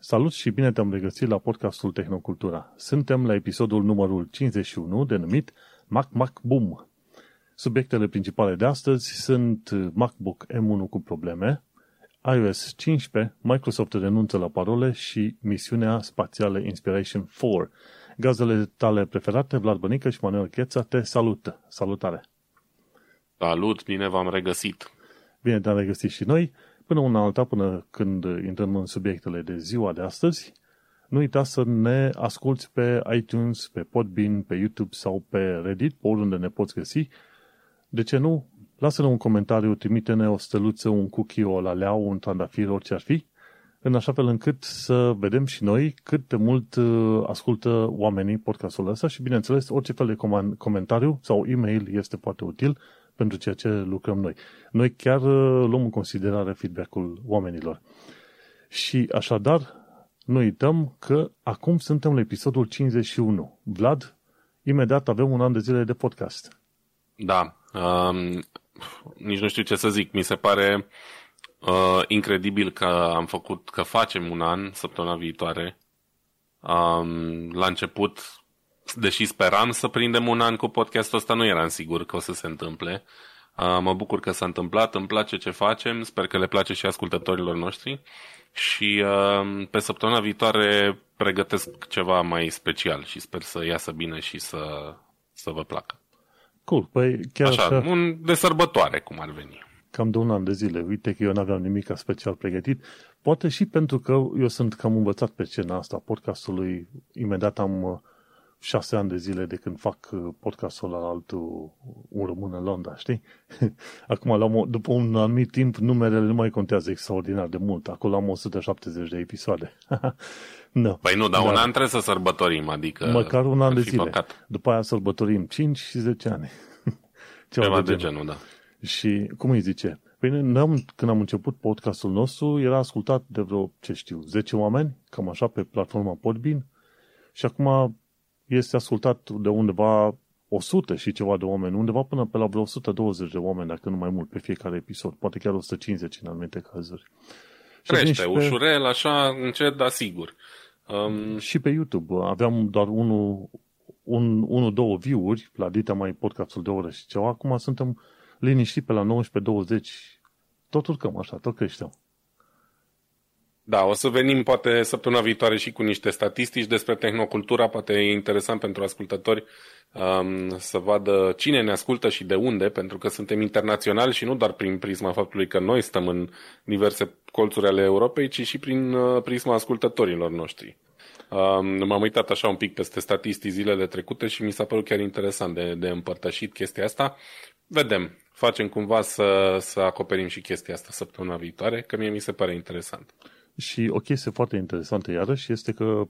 Salut și bine te-am regăsit la podcastul Tehnocultura. Suntem la episodul numărul 51, denumit Mac Mac Boom. Subiectele principale de astăzi sunt MacBook M1 cu probleme, iOS 15, Microsoft renunță la parole și misiunea spațială Inspiration 4. Gazele tale preferate, Vlad Bănică și Manuel Cheța, te salută. Salutare! Salut, bine v-am regăsit! Bine te-am regăsit și noi. Până una alta, până când intrăm în subiectele de ziua de astăzi, nu uita să ne asculti pe iTunes, pe Podbean, pe YouTube sau pe Reddit, pe oriunde ne poți găsi. De ce nu? Lasă-ne un comentariu, trimite-ne o steluță, un cookie, o laleau, un trandafir, orice ar fi, în așa fel încât să vedem și noi cât de mult uh, ascultă oamenii podcastul ăsta și, bineînțeles, orice fel de comentariu sau e-mail este foarte util pentru ceea ce lucrăm noi. Noi chiar uh, luăm în considerare feedback-ul oamenilor. Și așadar, nu uităm că acum suntem la episodul 51. Vlad, imediat avem un an de zile de podcast. Da. Um, nici nu știu ce să zic. Mi se pare uh, incredibil că am făcut, că facem un an săptămâna viitoare. Um, la început deși speram să prindem un an cu podcastul ăsta, nu eram sigur că o să se întâmple. Uh, mă bucur că s-a întâmplat, îmi place ce facem, sper că le place și ascultătorilor noștri și uh, pe săptămâna viitoare pregătesc ceva mai special și sper să iasă bine și să, să vă placă. Cool, păi chiar așa, așa, un de sărbătoare, cum ar veni. Cam de un an de zile. Uite că eu n-aveam nimic special pregătit. Poate și pentru că eu sunt cam învățat pe scena asta podcastului. Imediat am uh, șase ani de zile de când fac uh, podcastul la altul un român în Londra, știi? Acum, la, după un anumit timp, numerele nu mai contează extraordinar de mult. Acolo am 170 de episoade. no. Păi nu, dar, dar un an trebuie să sărbătorim, adică... Măcar un an de zile. Păcat. După aia sărbătorim 5 și 10 ani. Ceva de, de genul, da. Și cum îi zice? Păi noi, când am început podcastul nostru, era ascultat de vreo, ce știu, 10 oameni, cam așa, pe platforma Podbean. Și acum este ascultat de undeva 100 și ceva de oameni, undeva până pe la vreo 120 de oameni, dacă nu mai mult, pe fiecare episod. Poate chiar 150 în anumite cazuri. Și Crește, pe... ușurel, așa, încet, dar sigur. Um... Și pe YouTube. Aveam doar unul, un, unul două view-uri la dita mai podcastul de oră și ceva. Acum suntem liniștit pe la 19-20. Tot urcăm așa, tot creștem. Da, o să venim poate săptămâna viitoare și cu niște statistici despre tehnocultura, poate e interesant pentru ascultători um, să vadă cine ne ascultă și de unde, pentru că suntem internaționali și nu doar prin prisma faptului că noi stăm în diverse colțuri ale Europei, ci și prin uh, prisma ascultătorilor noștri. Um, m-am uitat așa un pic peste statistici zilele trecute și mi s-a părut chiar interesant de, de împărtășit chestia asta. Vedem, facem cumva să, să acoperim și chestia asta săptămâna viitoare, că mie mi se pare interesant. Și o chestie foarte interesantă iarăși este că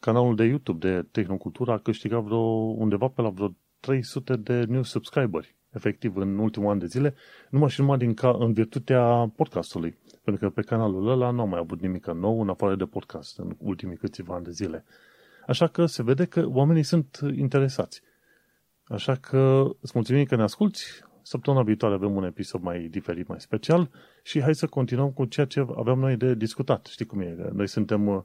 canalul de YouTube de Tehnocultura a câștigat vreo, undeva pe la vreo 300 de new subscriberi, efectiv, în ultimul an de zile, numai și numai din ca, în virtutea podcastului. Pentru că pe canalul ăla nu am mai avut nimic nou în afară de podcast în ultimii câțiva ani de zile. Așa că se vede că oamenii sunt interesați. Așa că îți mulțumim că ne asculti. Săptămâna viitoare avem un episod mai diferit, mai special și hai să continuăm cu ceea ce aveam noi de discutat. Știi cum e? Noi suntem uh,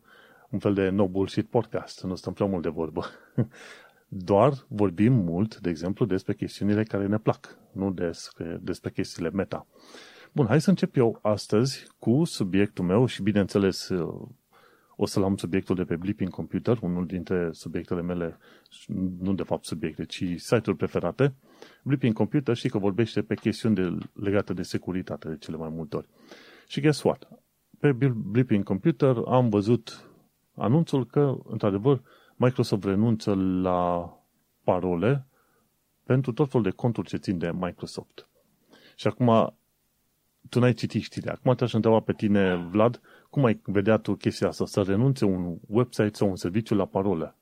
un fel de no bullshit podcast, nu stăm prea mult de vorbă. Doar vorbim mult, de exemplu, despre chestiunile care ne plac, nu despre, despre chestiile meta. Bun, hai să încep eu astăzi cu subiectul meu și, bineînțeles, uh, o să-l am subiectul de pe Blipping Computer, unul dintre subiectele mele, nu de fapt subiecte, ci site-uri preferate. Blipping Computer știi că vorbește pe chestiuni de, legate de securitate de cele mai multe ori. Și guess what? Pe Blipping Computer am văzut anunțul că, într-adevăr, Microsoft renunță la parole pentru tot felul de conturi ce țin de Microsoft. Și acum, tu n-ai citit știrea. Acum te-aș întreba pe tine, Vlad, cum ai vedea tu chestia asta? Să renunțe un website sau un serviciu la parole?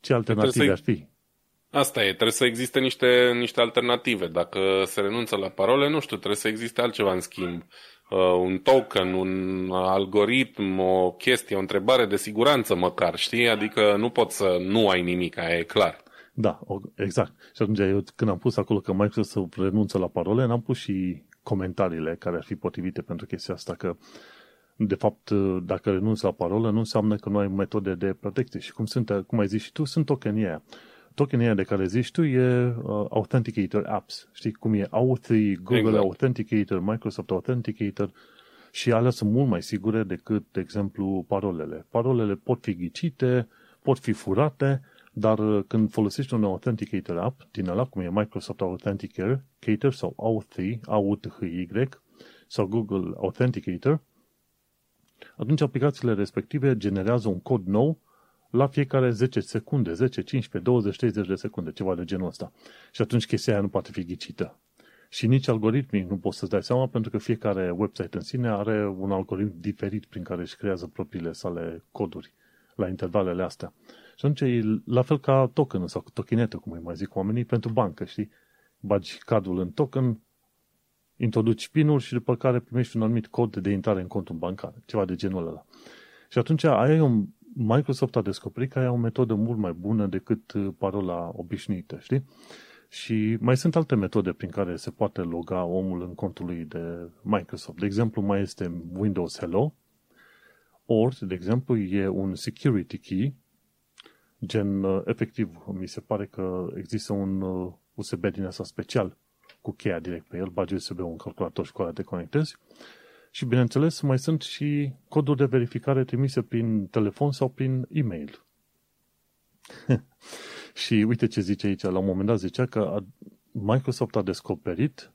Ce alternative ar fi? Asta e, trebuie să existe niște, niște alternative. Dacă se renunță la parole, nu știu, trebuie să existe altceva în schimb. Uh, un token, un algoritm, o chestie, o întrebare de siguranță măcar, știi? Adică nu poți să nu ai nimic, aia e clar. Da, exact. Și atunci eu când am pus acolo că Microsoft renunță la parole, n-am pus și comentariile care ar fi potrivite pentru chestia asta, că de fapt, dacă renunți la parolă, nu înseamnă că nu ai metode de protecție. Și cum, sunt, cum ai zis și tu, sunt tokenii aia. Tokenii aia de care zici tu e uh, Authenticator Apps. Știi cum e? Authy, Google exact. Authenticator, Microsoft Authenticator și alea sunt mult mai sigure decât, de exemplu, parolele. Parolele pot fi ghicite, pot fi furate, dar uh, când folosești un Authenticator app din ăla, cum e Microsoft Authenticator sau Authy, A-U-T-H-Y, sau Google Authenticator, atunci aplicațiile respective generează un cod nou la fiecare 10 secunde, 10, 15, 20, 30 de secunde, ceva de genul ăsta. Și atunci chestia aia nu poate fi ghicită. Și nici algoritmii nu poți să-ți dai seama pentru că fiecare website în sine are un algoritm diferit prin care își creează propriile sale coduri la intervalele astea. Și atunci e la fel ca token sau tokenetă, cum îi mai zic oamenii, pentru bancă, știi? Bagi cardul în token, introduci pinul și după care primești un anumit cod de intrare în contul bancar, ceva de genul ăla. Și atunci aia e un, Microsoft a descoperit că aia e o metodă mult mai bună decât uh, parola obișnuită, știi? Și mai sunt alte metode prin care se poate loga omul în contul lui de Microsoft. De exemplu, mai este Windows Hello, ori, de exemplu, e un security key, gen, uh, efectiv, mi se pare că există un USB uh, din asta special cu cheia direct pe el, bagi USB un calculator și cu alea te conectezi. Și, bineînțeles, mai sunt și coduri de verificare trimise prin telefon sau prin e-mail. și uite ce zice aici. La un moment dat zicea că Microsoft a descoperit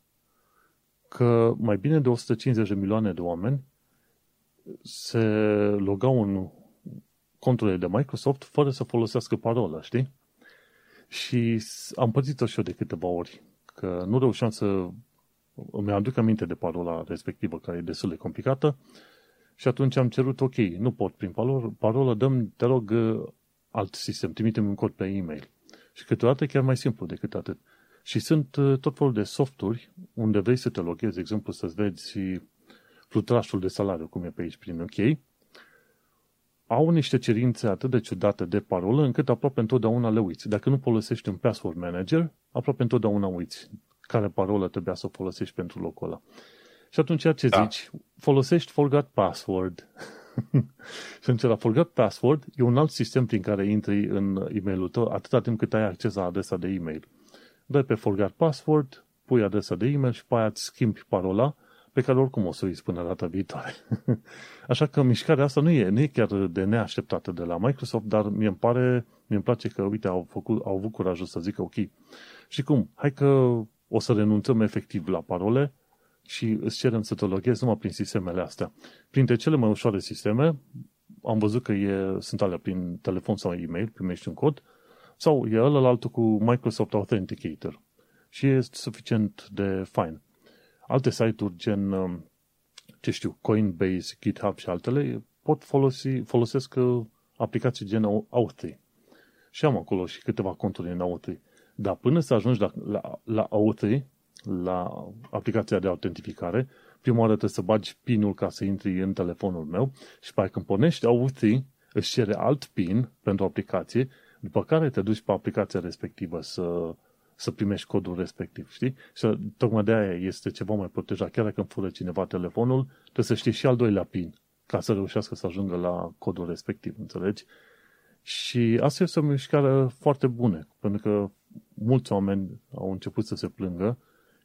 că mai bine de 150 de milioane de oameni se logau în conturile de Microsoft fără să folosească parola, știi? Și am pățit-o și eu de câteva ori că nu reușeam să îmi aduc aminte de parola respectivă, care e destul de complicată, și atunci am cerut, ok, nu pot prin parolă, parolă dăm, te rog, alt sistem, trimitem un cod pe e-mail. Și câteodată chiar mai simplu decât atât. Și sunt uh, tot felul de softuri unde vrei să te loghezi, de exemplu, să-ți vezi flutrașul de salariu, cum e pe aici prin OK, au niște cerințe atât de ciudate de parolă încât aproape întotdeauna le uiți. Dacă nu folosești un password manager, aproape întotdeauna uiți care parolă trebuia să o folosești pentru locul ăla. Și atunci ce da. zici? Folosești forgot password. și atunci la forgot password e un alt sistem prin care intri în e-mailul tău atâta timp cât ai acces la adresa de e-mail. Dai pe forgot password, pui adresa de e-mail și pe aia îți schimbi parola pe care oricum o să o până data viitoare. Așa că mișcarea asta nu e, nu e chiar de neașteptată de la Microsoft, dar mi îmi pare, mi îmi place că, uite, au, făcut, au avut curajul să zică ok. Și cum? Hai că o să renunțăm efectiv la parole și îți cerem să te loghezi numai prin sistemele astea. Printre cele mai ușoare sisteme, am văzut că e, sunt alea prin telefon sau e-mail, primești un cod, sau e ăla altul cu Microsoft Authenticator. Și e suficient de fain. Alte site-uri gen, um, ce știu, Coinbase, GitHub și altele pot folosi, folosesc uh, aplicații gen Authy. Și am acolo și câteva conturi în Authy. Dar până să ajungi la, la, la Authy, la aplicația de autentificare, prima oară trebuie să bagi pinul ca să intri în telefonul meu și pe când pornești Authy, își cere alt pin pentru aplicație, după care te duci pe aplicația respectivă să să primești codul respectiv, știi? Și tocmai de aia este ceva mai protejat. Chiar dacă îmi fură cineva telefonul, trebuie să știi și al doilea PIN ca să reușească să ajungă la codul respectiv, înțelegi? Și asta este o mișcare foarte bună, pentru că mulți oameni au început să se plângă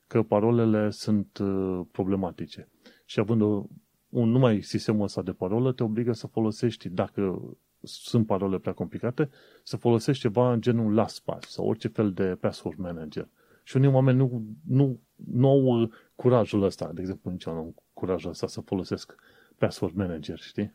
că parolele sunt uh, problematice. Și având o, un numai sistemul ăsta de parolă, te obligă să folosești, dacă sunt parole prea complicate, să folosești ceva în genul LastPass sau orice fel de password manager. Și unii oameni nu, nu, nu au curajul ăsta, de exemplu, nici eu nu am curajul ăsta să folosesc password manager, știi?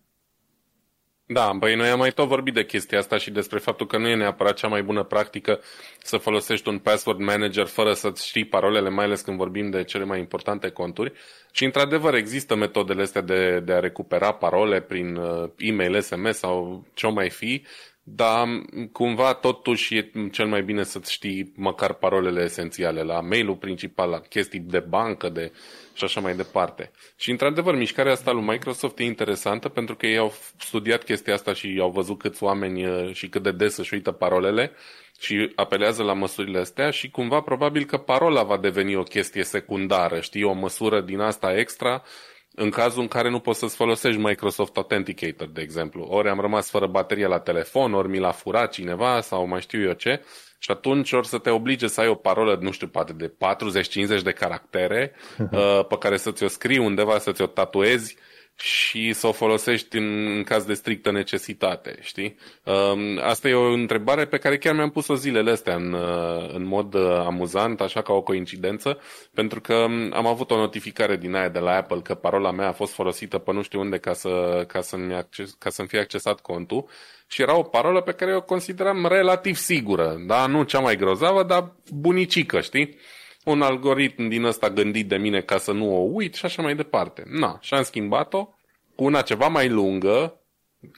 Da, băi, noi am mai tot vorbit de chestia asta și despre faptul că nu e neapărat cea mai bună practică să folosești un password manager fără să-ți știi parolele, mai ales când vorbim de cele mai importante conturi. Și, într-adevăr, există metodele astea de, de a recupera parole prin uh, e-mail, SMS sau ce mai fi, dar cumva totuși e cel mai bine să-ți știi măcar parolele esențiale la mailul principal, la chestii de bancă, de și așa mai departe. Și într-adevăr, mișcarea asta lui Microsoft e interesantă pentru că ei au studiat chestia asta și au văzut câți oameni uh, și cât de des își uită parolele și apelează la măsurile astea și cumva probabil că parola va deveni o chestie secundară, știi, o măsură din asta extra în cazul în care nu poți să-ți folosești Microsoft Authenticator, de exemplu. Ori am rămas fără baterie la telefon, ori mi l-a furat cineva sau mai știu eu ce. Și atunci ori să te oblige să ai o parolă, nu știu, poate de 40-50 de caractere uh, pe care să ți-o scrii undeva, să ți-o tatuezi și să o folosești în, în caz de strictă necesitate, știi? Um, asta e o întrebare pe care chiar mi-am pus-o zilele astea în, uh, în mod uh, amuzant, așa ca o coincidență, pentru că um, am avut o notificare din aia de la Apple că parola mea a fost folosită pe nu știu unde ca, să, ca, să-mi, acces, ca să-mi fie accesat contul și era o parolă pe care o consideram relativ sigură, da? Nu cea mai grozavă, dar bunicică, știi? Un algoritm din ăsta gândit de mine ca să nu o uit și așa mai departe. Na, și am schimbat-o cu una ceva mai lungă,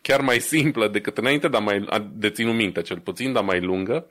chiar mai simplă decât înainte, dar mai de ținut minte cel puțin, dar mai lungă.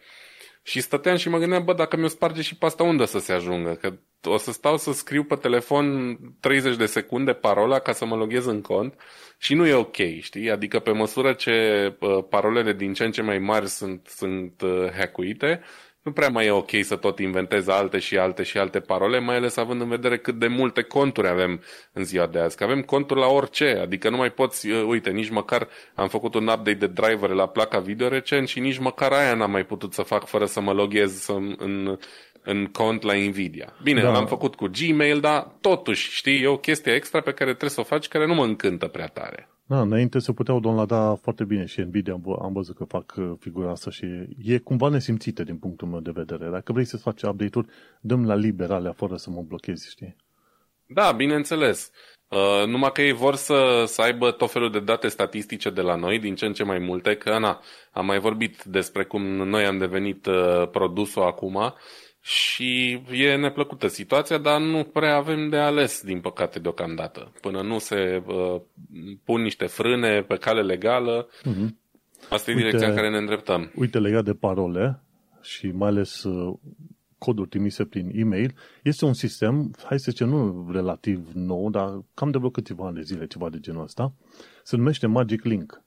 Și stăteam și mă gândeam, bă, dacă mi-o sparge și pe asta unde să se ajungă? Că o să stau să scriu pe telefon 30 de secunde parola ca să mă loghez în cont și nu e ok, știi? Adică pe măsură ce uh, parolele din ce în ce mai mari sunt, sunt uh, hackuite, nu prea mai e ok să tot inventez alte și alte și alte parole, mai ales având în vedere cât de multe conturi avem în ziua de azi. Că avem conturi la orice, adică nu mai poți, uh, uite, nici măcar am făcut un update de driver la placa video recent și nici măcar aia n-am mai putut să fac fără să mă loghez în, în, în cont la Nvidia. Bine, da. l-am făcut cu Gmail, dar totuși, știi, e o chestie extra pe care trebuie să o faci care nu mă încântă prea tare. Da, înainte se puteau downloada foarte bine și Nvidia am, am văzut că fac uh, figura asta și e cumva nesimțită din punctul meu de vedere. Dacă vrei să-ți faci update-uri, dăm la liberalea fără să mă blochezi, știi? Da, bineînțeles. Uh, numai că ei vor să, să aibă tot felul de date statistice de la noi, din ce în ce mai multe, că na, am mai vorbit despre cum noi am devenit uh, produsul acum și e neplăcută situația, dar nu prea avem de ales, din păcate, deocamdată. Până nu se uh, pun niște frâne pe cale legală, uh-huh. asta e uite, direcția în care ne îndreptăm. Uite, legat de parole și mai ales uh, coduri trimise prin e-mail, este un sistem, hai să zicem, nu relativ nou, dar cam de vreo câteva ani de zile, ceva de genul ăsta, se numește Magic Link.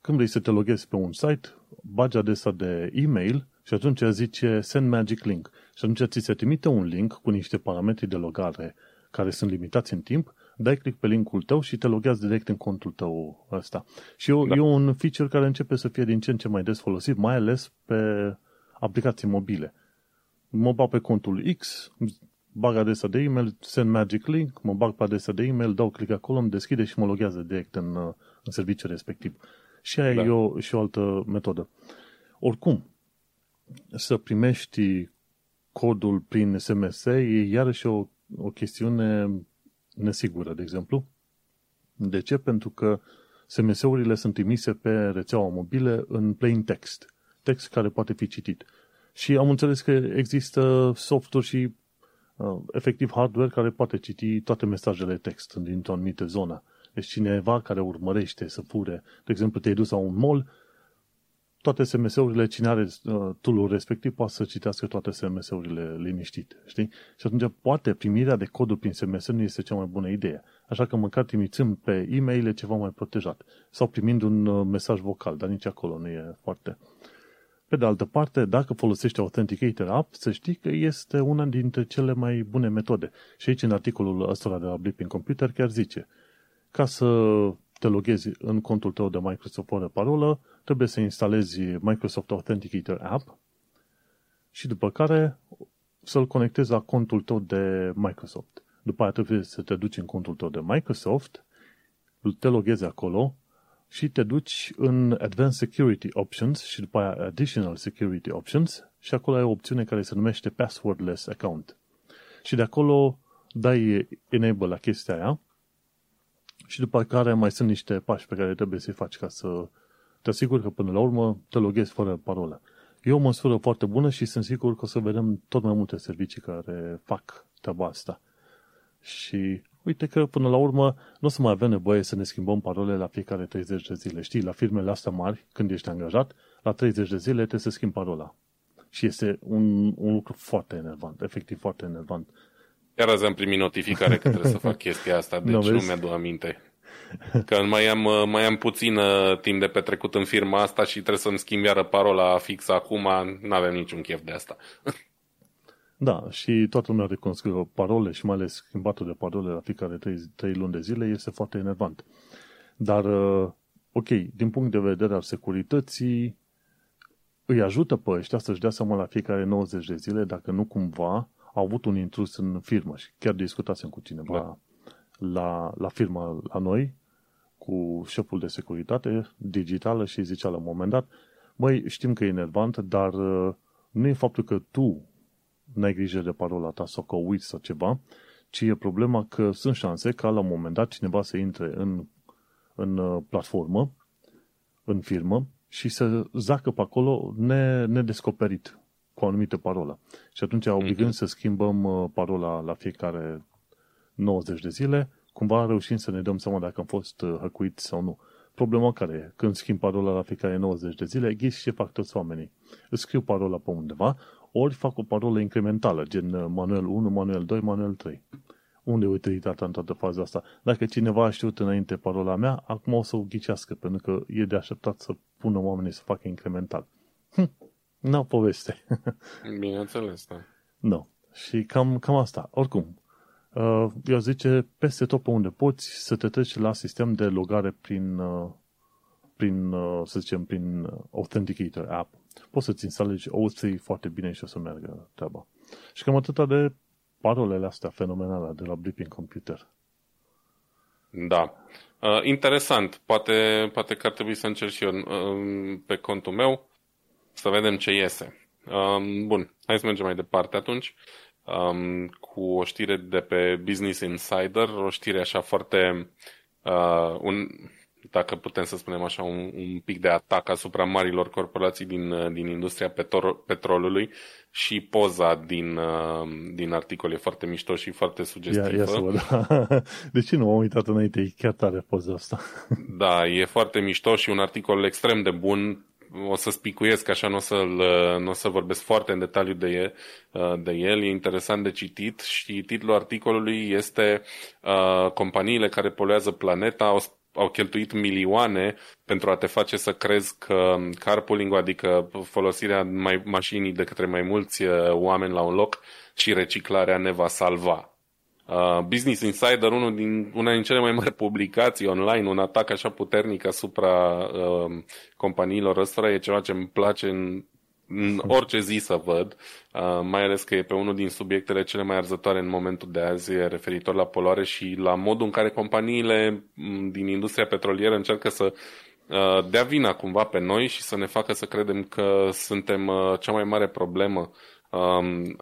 Când vrei să te loghezi pe un site, bagi adresa de e-mail și atunci zice Send Magic Link. Și atunci ți se trimite un link cu niște parametri de logare care sunt limitați în timp, dai click pe linkul tău și te loghează direct în contul tău ăsta. Și e, da. e un feature care începe să fie din ce în ce mai des folosit, mai ales pe aplicații mobile. Mă bag pe contul X, bag adresa de e-mail, send magic link, mă bag pe adresa de e-mail, dau click acolo, îmi deschide și mă loghează direct în, în serviciul respectiv. Și aia da. e o, și o altă metodă. Oricum, să primești codul prin SMS e iarăși o, o chestiune nesigură, de exemplu. De ce? Pentru că SMS-urile sunt trimise pe rețeaua mobile în plain text. Text care poate fi citit. Și am înțeles că există softuri și uh, efectiv hardware care poate citi toate mesajele text dintr-o anumită zonă. Deci cineva care urmărește să fure, de exemplu, te-ai dus la un mall, toate SMS-urile, cine are uh, tool respectiv poate să citească toate SMS-urile liniștite, știi? Și atunci poate primirea de coduri prin SMS nu este cea mai bună idee. Așa că măcar trimițând pe e-mail e ceva mai protejat. Sau primind un uh, mesaj vocal, dar nici acolo nu e foarte. Pe de altă parte, dacă folosești Authenticator App, să știi că este una dintre cele mai bune metode. Și aici, în articolul ăsta de la Blipping Computer, chiar zice, ca să te loghezi în contul tău de Microsoft fără parolă, trebuie să instalezi Microsoft Authenticator App și după care să-l conectezi la contul tău de Microsoft. După aceea trebuie să te duci în contul tău de Microsoft, te loghezi acolo și te duci în Advanced Security Options și după aia Additional Security Options și acolo ai o opțiune care se numește Passwordless Account. Și de acolo dai enable la chestia aia și după care mai sunt niște pași pe care trebuie să-i faci ca să te asiguri că până la urmă te loghezi fără parolă. E o măsură foarte bună și sunt sigur că o să vedem tot mai multe servicii care fac treaba asta. Și uite că până la urmă nu o să mai avem nevoie să ne schimbăm parole la fiecare 30 de zile. Știi, la firmele astea mari, când ești angajat, la 30 de zile trebuie să schimbi parola. Și este un, un lucru foarte enervant, efectiv foarte enervant. Chiar azi am primit notificare că trebuie să fac chestia asta, deci no, nu mi-aduc aminte. Că mai am, mai am puțin uh, timp de petrecut în firma asta și trebuie să-mi schimb iară parola fixă acum, nu avem niciun chef de asta. Da, și toată lumea recunosc că parole și mai ales schimbatul de parole la fiecare 3, 3 luni de zile este foarte enervant. Dar, uh, ok, din punct de vedere al securității, îi ajută pe ăștia să-și dea seama la fiecare 90 de zile dacă nu cumva au avut un intrus în firmă și chiar discutasem cu cineva da. la, la firmă la noi, cu șeful de securitate digitală și zicea la un moment dat, măi, știm că e enervant, dar uh, nu e faptul că tu n-ai grijă de parola ta sau că uiți sau ceva, ci e problema că sunt șanse ca la un moment dat cineva să intre în, în uh, platformă, în firmă și să zacă pe acolo ne, nedescoperit cu o anumită parolă. Și atunci, obligând mm-hmm. să schimbăm uh, parola la fiecare 90 de zile, cumva reușim să ne dăm seama dacă am fost uh, hăcuiți sau nu. Problema care e? Când schimb parola la fiecare 90 de zile, ghiși ce fac toți oamenii. Îți scriu parola pe undeva, ori fac o parolă incrementală, gen uh, manuel 1, manuel 2, manuel 3. Unde e utilitatea în toată faza asta? Dacă cineva a știut înainte parola mea, acum o să o ghicească, pentru că e de așteptat să pună oamenii să facă incremental. Hm, n-au poveste. Bineînțeles, da. Nu. No. Și cam, cam asta. Oricum, uh, eu zice, peste tot pe unde poți să te treci la sistem de logare prin, uh, prin să zicem, prin Authenticator app poți să-ți instalezi OC foarte bine și o să meargă treaba. Și cam atâta de parolele astea fenomenale de la Blipping Computer. Da. Uh, interesant. Poate, poate că ar trebui să încerc și eu uh, pe contul meu să vedem ce iese. Uh, bun, hai să mergem mai departe atunci um, cu o știre de pe Business Insider, o știre așa foarte uh, un, dacă putem să spunem așa, un, un pic de atac asupra marilor corporații din, din industria petro- petrolului și poza din, din articol e foarte mișto și foarte sugestivă. Ia, ia să văd. De ce nu am uitat înainte? E chiar tare poza asta. Da, e foarte mișto și un articol extrem de bun o să spicuiesc așa, nu o, să nu o să vorbesc foarte în detaliu de el, de el, e interesant de citit și titlul articolului este uh, Companiile care poluează planeta au au cheltuit milioane pentru a te face să crezi că carpooling adică folosirea mai, mașinii de către mai mulți uh, oameni la un loc și reciclarea ne va salva. Uh, Business Insider, unul din, una din cele mai mari publicații online, un atac așa puternic asupra uh, companiilor. Ăstora, e ceva ce îmi place în în orice zi să văd, uh, mai ales că e pe unul din subiectele cele mai arzătoare în momentul de azi referitor la poluare și la modul în care companiile mm, din industria petrolieră încearcă să uh, dea vina cumva pe noi și să ne facă să credem că suntem uh, cea mai mare problemă um,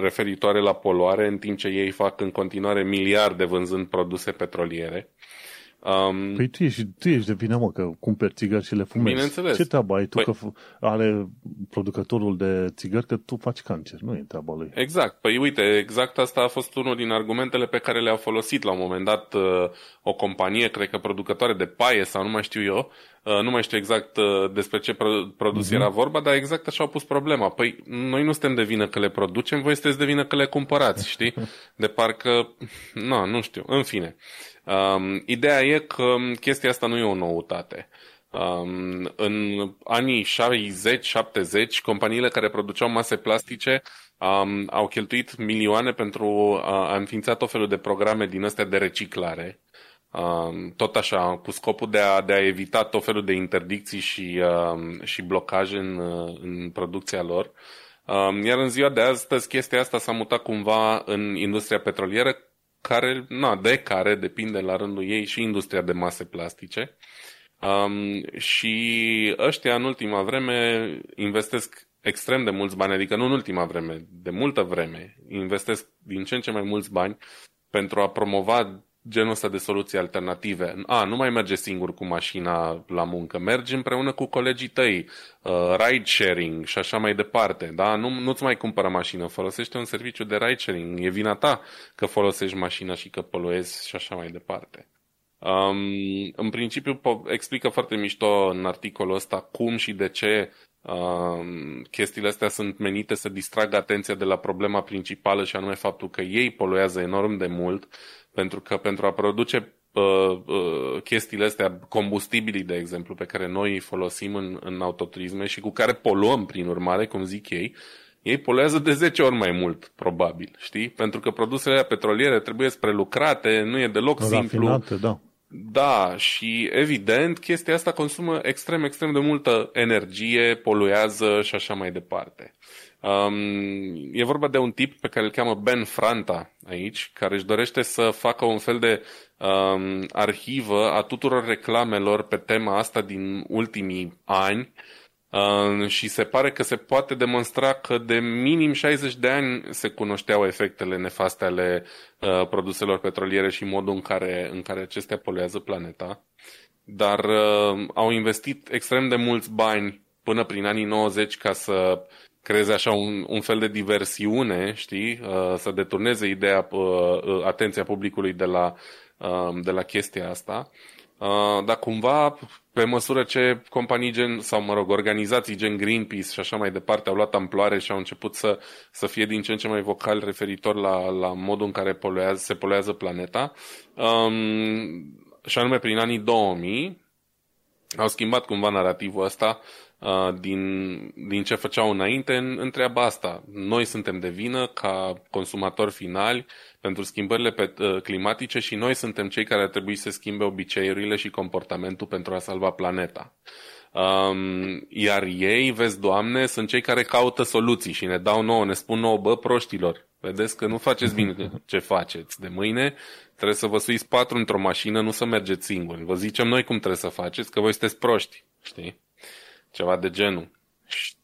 referitoare la poluare, în timp ce ei fac în continuare miliarde vânzând produse petroliere. Um, păi tu ești, tu ești de vină, mă, că cumperi țigări și le fumezi. Bineînțeles. Ce treabă ai tu păi, că are producătorul de țigări că tu faci cancer? Nu e treaba lui. Exact. Păi uite, exact asta a fost unul din argumentele pe care le-a folosit la un moment dat uh, o companie, cred că producătoare de paie sau nu mai știu eu, uh, nu mai știu exact uh, despre ce produs uh-huh. era vorba, dar exact așa au pus problema. Păi noi nu suntem de vină că le producem, voi sunteți de vină că le cumpărați, știi? De parcă, nu, nu știu, în fine. Um, ideea e că chestia asta nu e o noutate. Um, în anii 60-70, companiile care produceau mase plastice um, au cheltuit milioane pentru a, a înființa tot felul de programe din astea de reciclare. Um, tot așa, cu scopul de a, de a evita tot felul de interdicții și, um, și blocaje în, în producția lor. Um, iar în ziua de astăzi, chestia asta s-a mutat cumva în industria petrolieră, care, na, de care depinde la rândul ei și industria de mase plastice. Um, și ăștia în ultima vreme investesc extrem de mulți bani, adică nu în ultima vreme, de multă vreme, investesc din ce în ce mai mulți bani pentru a promova genul ăsta de soluții alternative. A, nu mai merge singur cu mașina la muncă, mergi împreună cu colegii tăi, uh, ride sharing și așa mai departe. Da? Nu, nu-ți mai cumpără mașină, folosește un serviciu de ride sharing. E vina ta că folosești mașina și că poluezi și așa mai departe. Um, în principiu explică foarte mișto în articolul ăsta cum și de ce um, chestiile astea sunt menite să distragă atenția de la problema principală și anume faptul că ei poluează enorm de mult pentru că pentru a produce uh, uh, chestiile astea, combustibilii, de exemplu, pe care noi îi folosim în, în autoturisme și cu care poluăm, prin urmare, cum zic ei, ei poluează de 10 ori mai mult, probabil, știi? Pentru că produsele petroliere trebuie prelucrate, nu e deloc Rafinate, simplu. da. Da, și evident chestia asta consumă extrem, extrem de multă energie, poluează și așa mai departe. Um, e vorba de un tip pe care îl cheamă Ben Franta aici, care își dorește să facă un fel de um, arhivă a tuturor reclamelor pe tema asta din ultimii ani uh, și se pare că se poate demonstra că de minim 60 de ani se cunoșteau efectele nefaste ale uh, produselor petroliere și modul în care, în care acestea poluează planeta. Dar uh, au investit extrem de mulți bani până prin anii 90 ca să creeze așa un, un fel de diversiune, știi, uh, să deturneze ideea, uh, uh, atenția publicului de la, de la chestia asta. Dar cumva, pe măsură ce companii gen, sau mă rog, organizații gen Greenpeace și așa mai departe au luat amploare și au început să, să fie din ce în ce mai vocal referitor la, la modul în care poluează, se poluează planeta, um, și anume prin anii 2000, au schimbat cumva narativul ăsta din, din ce făceau înainte în, întreaba asta. Noi suntem de vină ca consumatori finali pentru schimbările pe, uh, climatice și noi suntem cei care ar trebui să schimbe obiceiurile și comportamentul pentru a salva planeta. Um, iar ei, vezi, Doamne, sunt cei care caută soluții și ne dau nouă, ne spun nouă, bă, proștilor, vedeți că nu faceți bine ce faceți. De mâine trebuie să vă suiți patru într-o mașină, nu să mergeți singuri. Vă zicem noi cum trebuie să faceți, că voi sunteți proști, știi? Ceva de genul. Și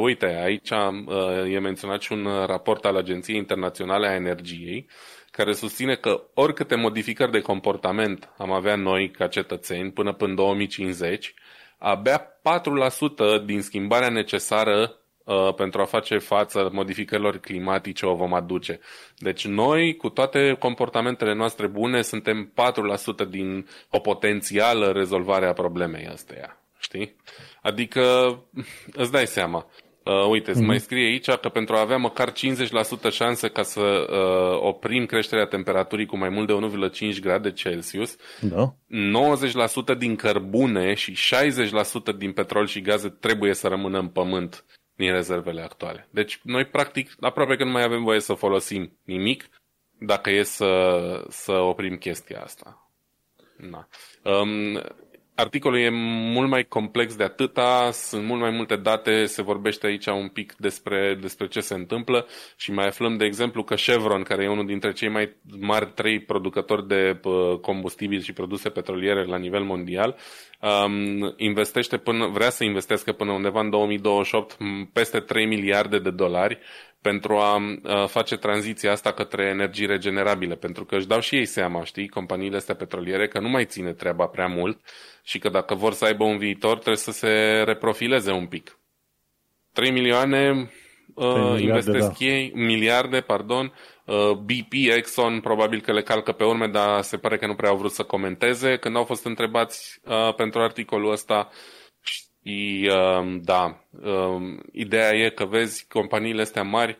uite, aici uh, e menționat și un raport al Agenției Internaționale a Energiei, care susține că oricâte modificări de comportament am avea noi ca cetățeni până până 2050, abia 4% din schimbarea necesară uh, pentru a face față modificărilor climatice o vom aduce. Deci noi, cu toate comportamentele noastre bune, suntem 4% din o potențială rezolvare a problemei astea. Știi? Adică, îți dai seama. Uh, uite, mm-hmm. mai scrie aici că pentru a avea măcar 50% șanse ca să uh, oprim creșterea temperaturii cu mai mult de 1,5 grade Celsius, da. 90% din cărbune și 60% din petrol și gaze trebuie să rămână în pământ din rezervele actuale. Deci noi, practic, aproape că nu mai avem voie să folosim nimic dacă e să, să oprim chestia asta. Na. Um, Articolul e mult mai complex de atâta, sunt mult mai multe date, se vorbește aici un pic despre, despre ce se întâmplă și mai aflăm, de exemplu, că Chevron, care e unul dintre cei mai mari trei producători de combustibili și produse petroliere la nivel mondial, um, investește până, vrea să investească până undeva în 2028 peste 3 miliarde de dolari pentru a face tranziția asta către energii regenerabile, pentru că își dau și ei seama, știi, companiile astea petroliere, că nu mai ține treaba prea mult și că dacă vor să aibă un viitor, trebuie să se reprofileze un pic. 3 milioane uh, investesc da. ei, miliarde, pardon, uh, BP, Exxon, probabil că le calcă pe urme, dar se pare că nu prea au vrut să comenteze. Când au fost întrebați uh, pentru articolul ăsta, și uh, da, uh, ideea e că vezi, companiile astea mari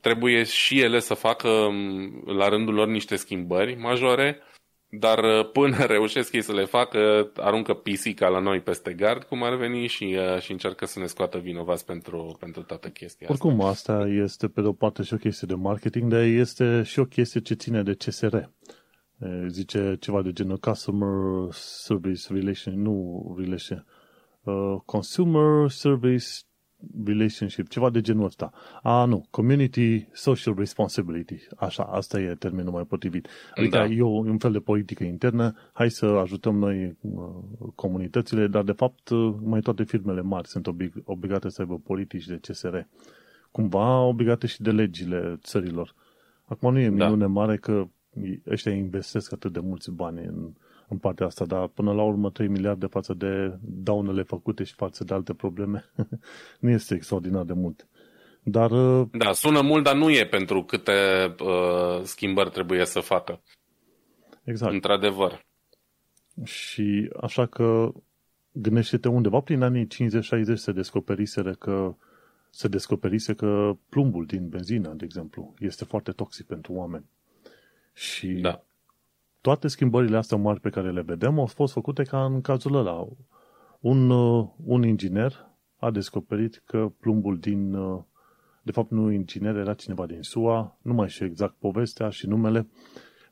trebuie și ele să facă um, la rândul lor niște schimbări majore dar uh, până reușesc ei să le facă, aruncă pisica la noi peste gard, cum ar veni, și, uh, și încearcă să ne scoată vinovați pentru, pentru toată chestia asta. Oricum, asta este pe de o parte și o chestie de marketing, dar este și o chestie ce ține de CSR. Zice ceva de genul Customer Service Relation, nu Relation, uh, Consumer Service relationship, ceva de genul ăsta. A, nu, community social responsibility. Așa, asta e termenul mai potrivit. Adică da. e un fel de politică internă, hai să ajutăm noi uh, comunitățile, dar de fapt uh, mai toate firmele mari sunt oblig- obligate să aibă politici de CSR. Cumva obligate și de legile țărilor. Acum nu e da. minune da. mare că ăștia investesc atât de mulți bani în în partea asta, dar până la urmă 3 miliarde față de daunele făcute și față de alte probleme nu este extraordinar de mult. Dar, uh, da, sună mult, dar nu e pentru câte uh, schimbări trebuie să facă. Exact. Într-adevăr. Și așa că gândește-te undeva prin anii 50-60 se descoperiseră că se descoperise că plumbul din benzină, de exemplu, este foarte toxic pentru oameni. Și da toate schimbările astea mari pe care le vedem au fost făcute ca în cazul ăla. Un, uh, un inginer a descoperit că plumbul din uh, De fapt, nu inginer, era cineva din SUA, nu mai știu exact povestea și numele,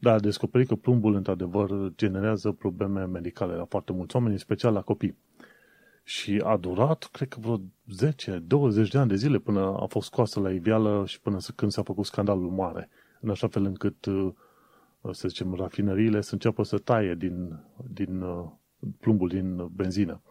dar a descoperit că plumbul, într-adevăr, generează probleme medicale la foarte mulți oameni, în special la copii. Și a durat, cred că vreo 10-20 de ani de zile până a fost scoasă la iveală și până când s-a făcut scandalul mare, în așa fel încât, uh, să zicem, rafinăriile să înceapă să taie din, din uh, plumbul din benzină.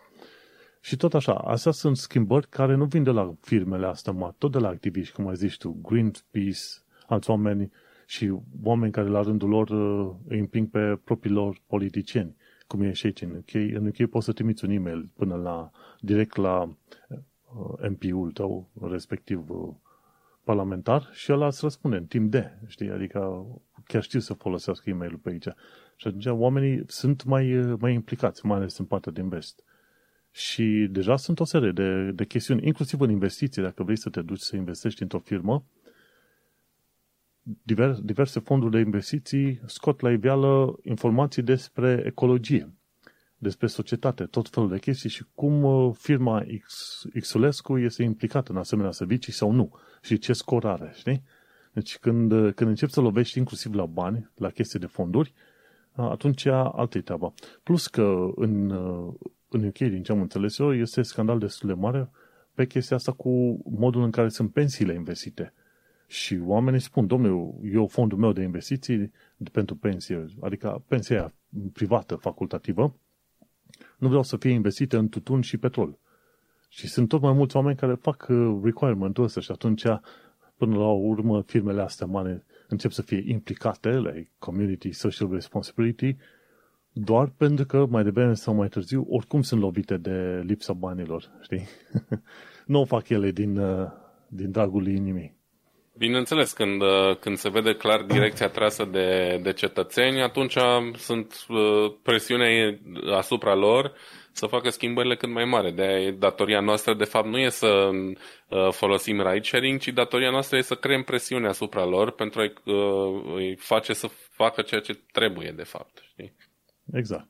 Și tot așa, astea sunt schimbări care nu vin de la firmele astea mari, tot de la activiști, cum ai zis tu, Greenpeace, alți oameni și oameni care la rândul lor uh, îi împing pe propriilor politicieni, cum e și aici în UK. În UK poți să trimiți un e-mail până la, direct la uh, MP-ul tău, respectiv uh, parlamentar, și ăla îți răspunde în timp de, știi, adică chiar știu să folosească e-mailul pe aici. Și atunci oamenii sunt mai, mai implicați, mai ales în partea din vest. Și deja sunt o serie de, de chestiuni, inclusiv în investiții, dacă vrei să te duci să investești într-o firmă, diverse, diverse fonduri de investiții scot la iveală informații despre ecologie, despre societate, tot felul de chestii și cum uh, firma X, Xulescu este implicată în asemenea servicii sau nu și ce scor are, știi? Deci când, uh, când începi să lovești inclusiv la bani, la chestii de fonduri, uh, atunci altă treaba. Plus că în, în UK, din ce am înțeles eu, este scandal destul de mare pe chestia asta cu modul în care sunt pensiile investite. Și oamenii spun, domnule, eu fondul meu de investiții pentru pensie, adică pensia privată, facultativă, nu vreau să fie investite în tutun și petrol. Și sunt tot mai mulți oameni care fac uh, requirement-ul ăsta și atunci, până la urmă, firmele astea mari încep să fie implicate, la like Community Social Responsibility, doar pentru că mai devreme sau mai târziu oricum sunt lovite de lipsa banilor, știi? nu o fac ele din, uh, din dragul inimii. Bineînțeles, când, uh, când se vede clar direcția trasă de, de cetățeni, atunci sunt uh, presiune asupra lor să facă schimbările cât mai mari. De datoria noastră, de fapt, nu e să folosim ride-sharing, ci datoria noastră e să creăm presiune asupra lor pentru a-i face să facă ceea ce trebuie, de fapt. Știi? Exact.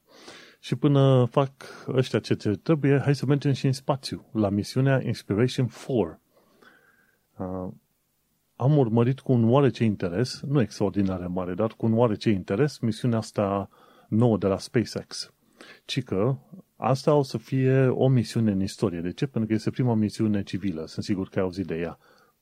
Și până fac ăștia ce trebuie, hai să mergem și în spațiu, la misiunea Inspiration 4. Uh, am urmărit cu un oarece interes, nu extraordinar mare, dar cu un oarece interes, misiunea asta nouă de la SpaceX. Ci că asta o să fie o misiune în istorie. De ce? Pentru că este prima misiune civilă. Sunt sigur că ai auzit de ea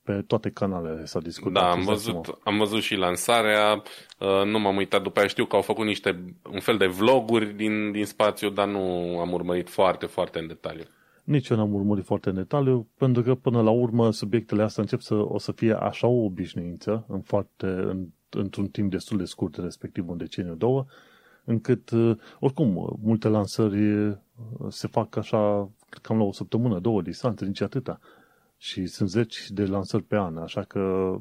pe toate canalele s-a discutat. Da, am văzut, am văzut și lansarea, uh, nu m-am uitat după aia, știu că au făcut niște, un fel de vloguri din, din spațiu, dar nu am urmărit foarte, foarte în detaliu. Nici eu n-am urmărit foarte în detaliu, pentru că până la urmă subiectele astea încep să o să fie așa o obișnuință, în foarte, în, într-un timp destul de scurt, respectiv un deceniu, două, încât, uh, oricum, multe lansări uh, se fac așa, cam la o săptămână, două distanțe, nici atâta și sunt zeci de lansări pe an, așa că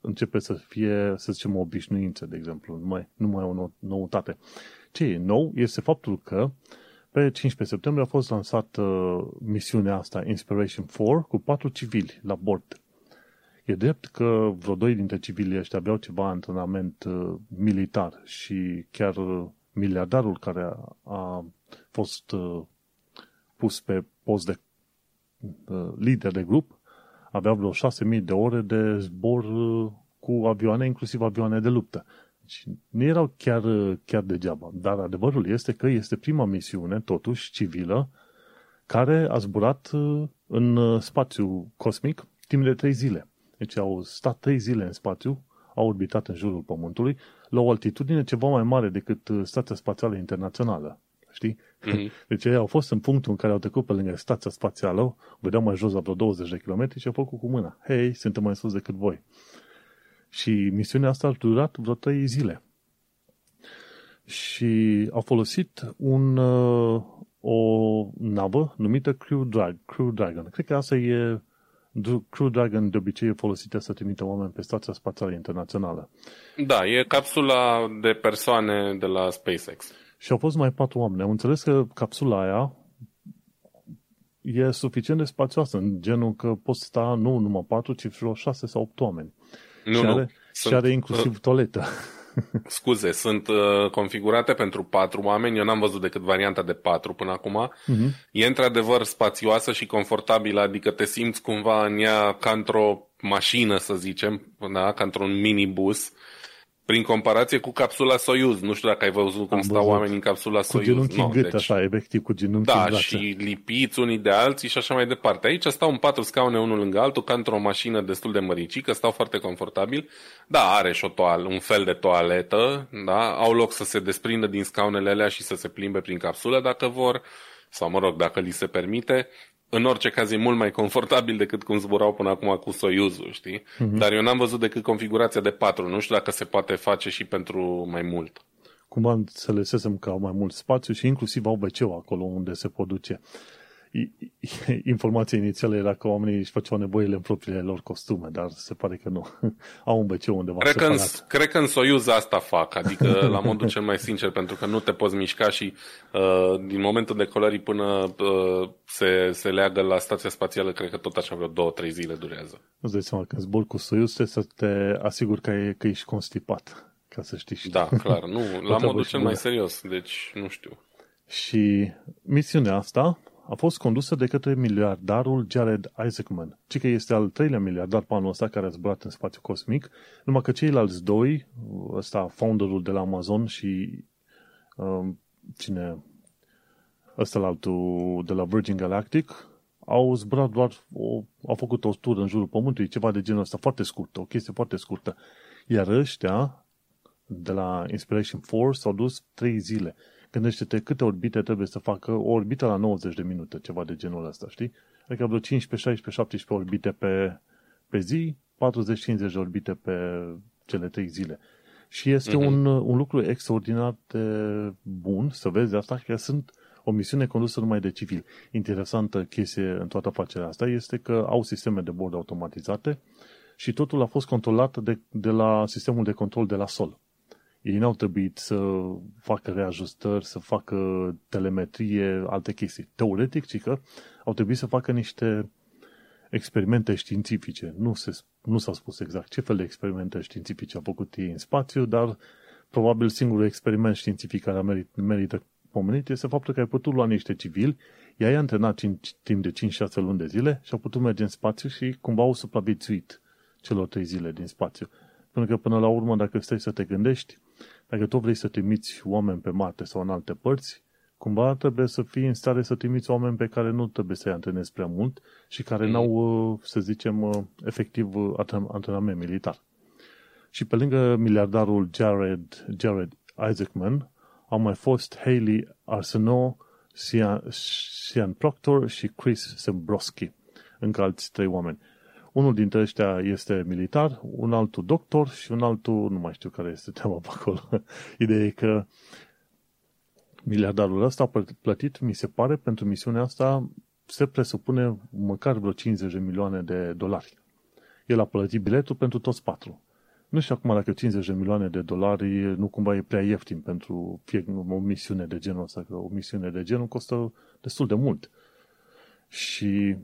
începe să fie, să zicem, o obișnuință, de exemplu, nu mai, nu mai o noutate. Ce e nou este faptul că pe 15 septembrie a fost lansată uh, misiunea asta, Inspiration 4, cu patru civili la bord. E drept că vreo doi dintre civilii ăștia aveau ceva antrenament uh, militar și chiar uh, miliardarul care a, a fost uh, pus pe post de Uh, lider de grup avea vreo 6.000 de ore de zbor uh, cu avioane, inclusiv avioane de luptă. Deci nu erau chiar, uh, chiar degeaba. Dar adevărul este că este prima misiune, totuși, civilă, care a zburat în spațiu cosmic timp de trei zile. Deci au stat trei zile în spațiu, au orbitat în jurul Pământului, la o altitudine ceva mai mare decât Stația Spațială Internațională știi? Mm-hmm. Deci ei au fost în punctul în care au trecut pe lângă stația spațială, vedeau mai jos la vreo 20 de kilometri și au făcut cu mâna. Hei, suntem mai sus decât voi. Și misiunea asta a durat vreo 3 zile. Și au folosit un, uh, o navă numită Crew, Drag, Crew Dragon. Cred că asta e Crew Dragon de obicei e folosită să trimită oameni pe Stația Spațială Internațională. Da, e capsula de persoane de la SpaceX. Și au fost mai patru oameni. Am înțeles că capsula aia e suficient de spațioasă, în genul că poți sta nu numai patru, ci vreo șase sau opt oameni. Nu, și, are, sunt, și are inclusiv uh, toaletă. Scuze, sunt uh, configurate pentru patru oameni. Eu n-am văzut decât varianta de patru până acum. Uh-huh. E într-adevăr spațioasă și confortabilă, adică te simți cumva în ea ca într-o mașină, să zicem, da, ca într-un minibus, prin comparație cu capsula Soyuz. Nu știu dacă ai văzut cum Am stau văzut. oamenii în capsula Soyuz. Cu genunchi no, gât, deci... așa, efectiv, cu genunchi Da, și lipiți unii de alții și așa mai departe. Aici stau în patru scaune unul lângă altul, ca într-o mașină destul de măricică, stau foarte confortabil. Da, are și o toal, un fel de toaletă, da, au loc să se desprindă din scaunele alea și să se plimbe prin capsulă dacă vor, sau mă rog, dacă li se permite în orice caz e mult mai confortabil decât cum zburau până acum cu Soyuzul, știi? Uh-huh. Dar eu n-am văzut decât configurația de 4. Nu știu dacă se poate face și pentru mai mult. Cumva înțelesesem că au mai mult spațiu și inclusiv au wc acolo unde se pot duce informația inițială era că oamenii își făceau nevoile în propriile lor costume, dar se pare că nu. Au un băceu undeva cred că, în, cred că în Soyuz asta fac, adică la modul cel mai sincer, pentru că nu te poți mișca și uh, din momentul decolării până uh, se, se leagă la stația spațială, cred că tot așa vreo două, trei zile durează. Îți dai seama, când zbor cu Soyuz trebuie să te asiguri că, e, că ești constipat, ca să știi. știi. Da, clar, nu, la modul cel mai serios, deci nu știu. Și misiunea asta a fost condusă de către miliardarul Jared Isaacman, ci că este al treilea miliardar pe anul ăsta care a zburat în spațiu cosmic, numai că ceilalți doi, ăsta founderul de la Amazon și um, cine, ăsta la altul de la Virgin Galactic, au zburat doar, o, au făcut o tură în jurul Pământului, ceva de genul ăsta, foarte scurt, o chestie foarte scurtă. Iar ăștia, de la Inspiration 4, s-au dus trei zile. Gândește-te câte orbite trebuie să facă o orbită la 90 de minute, ceva de genul ăsta, știi? Adică vreo 15, 16, 17 orbite pe, pe zi, 40-50 de orbite pe cele 3 zile. Și este uh-huh. un, un lucru extraordinar de bun să vezi asta, că sunt o misiune condusă numai de civil. Interesantă chestie în toată afacerea asta este că au sisteme de bord automatizate și totul a fost controlat de, de la sistemul de control de la sol. Ei n-au trebuit să facă reajustări, să facă telemetrie, alte chestii. Teoretic, ci că au trebuit să facă niște experimente științifice. Nu, se, nu s-a spus exact ce fel de experimente științifice au făcut ei în spațiu, dar probabil singurul experiment științific care merit, merită pomenit este faptul că ai putut lua niște civili, i-ai antrenat în timp de 5-6 luni de zile și au putut merge în spațiu și cumva au supraviețuit celor 3 zile din spațiu. Pentru că până la urmă, dacă stai să te gândești, dacă tu vrei să trimiți oameni pe Marte sau în alte părți, cumva trebuie să fii în stare să trimiți oameni pe care nu trebuie să-i antrenezi prea mult și care mm. n-au, uh, să zicem, uh, efectiv uh, antrenament militar. Și pe lângă miliardarul Jared, Jared Isaacman, au mai fost Haley Arsenault, Sian, Sian Proctor și Chris Sembrowski, încă alți trei oameni. Unul dintre ăștia este militar, un altul doctor și un altul, nu mai știu care este treaba pe acolo. Ideea e că miliardarul ăsta a plătit, mi se pare, pentru misiunea asta se presupune măcar vreo 50 de milioane de dolari. El a plătit biletul pentru toți patru. Nu știu acum dacă 50 de milioane de dolari nu cumva e prea ieftin pentru fie o misiune de genul ăsta, că o misiune de genul costă destul de mult. Și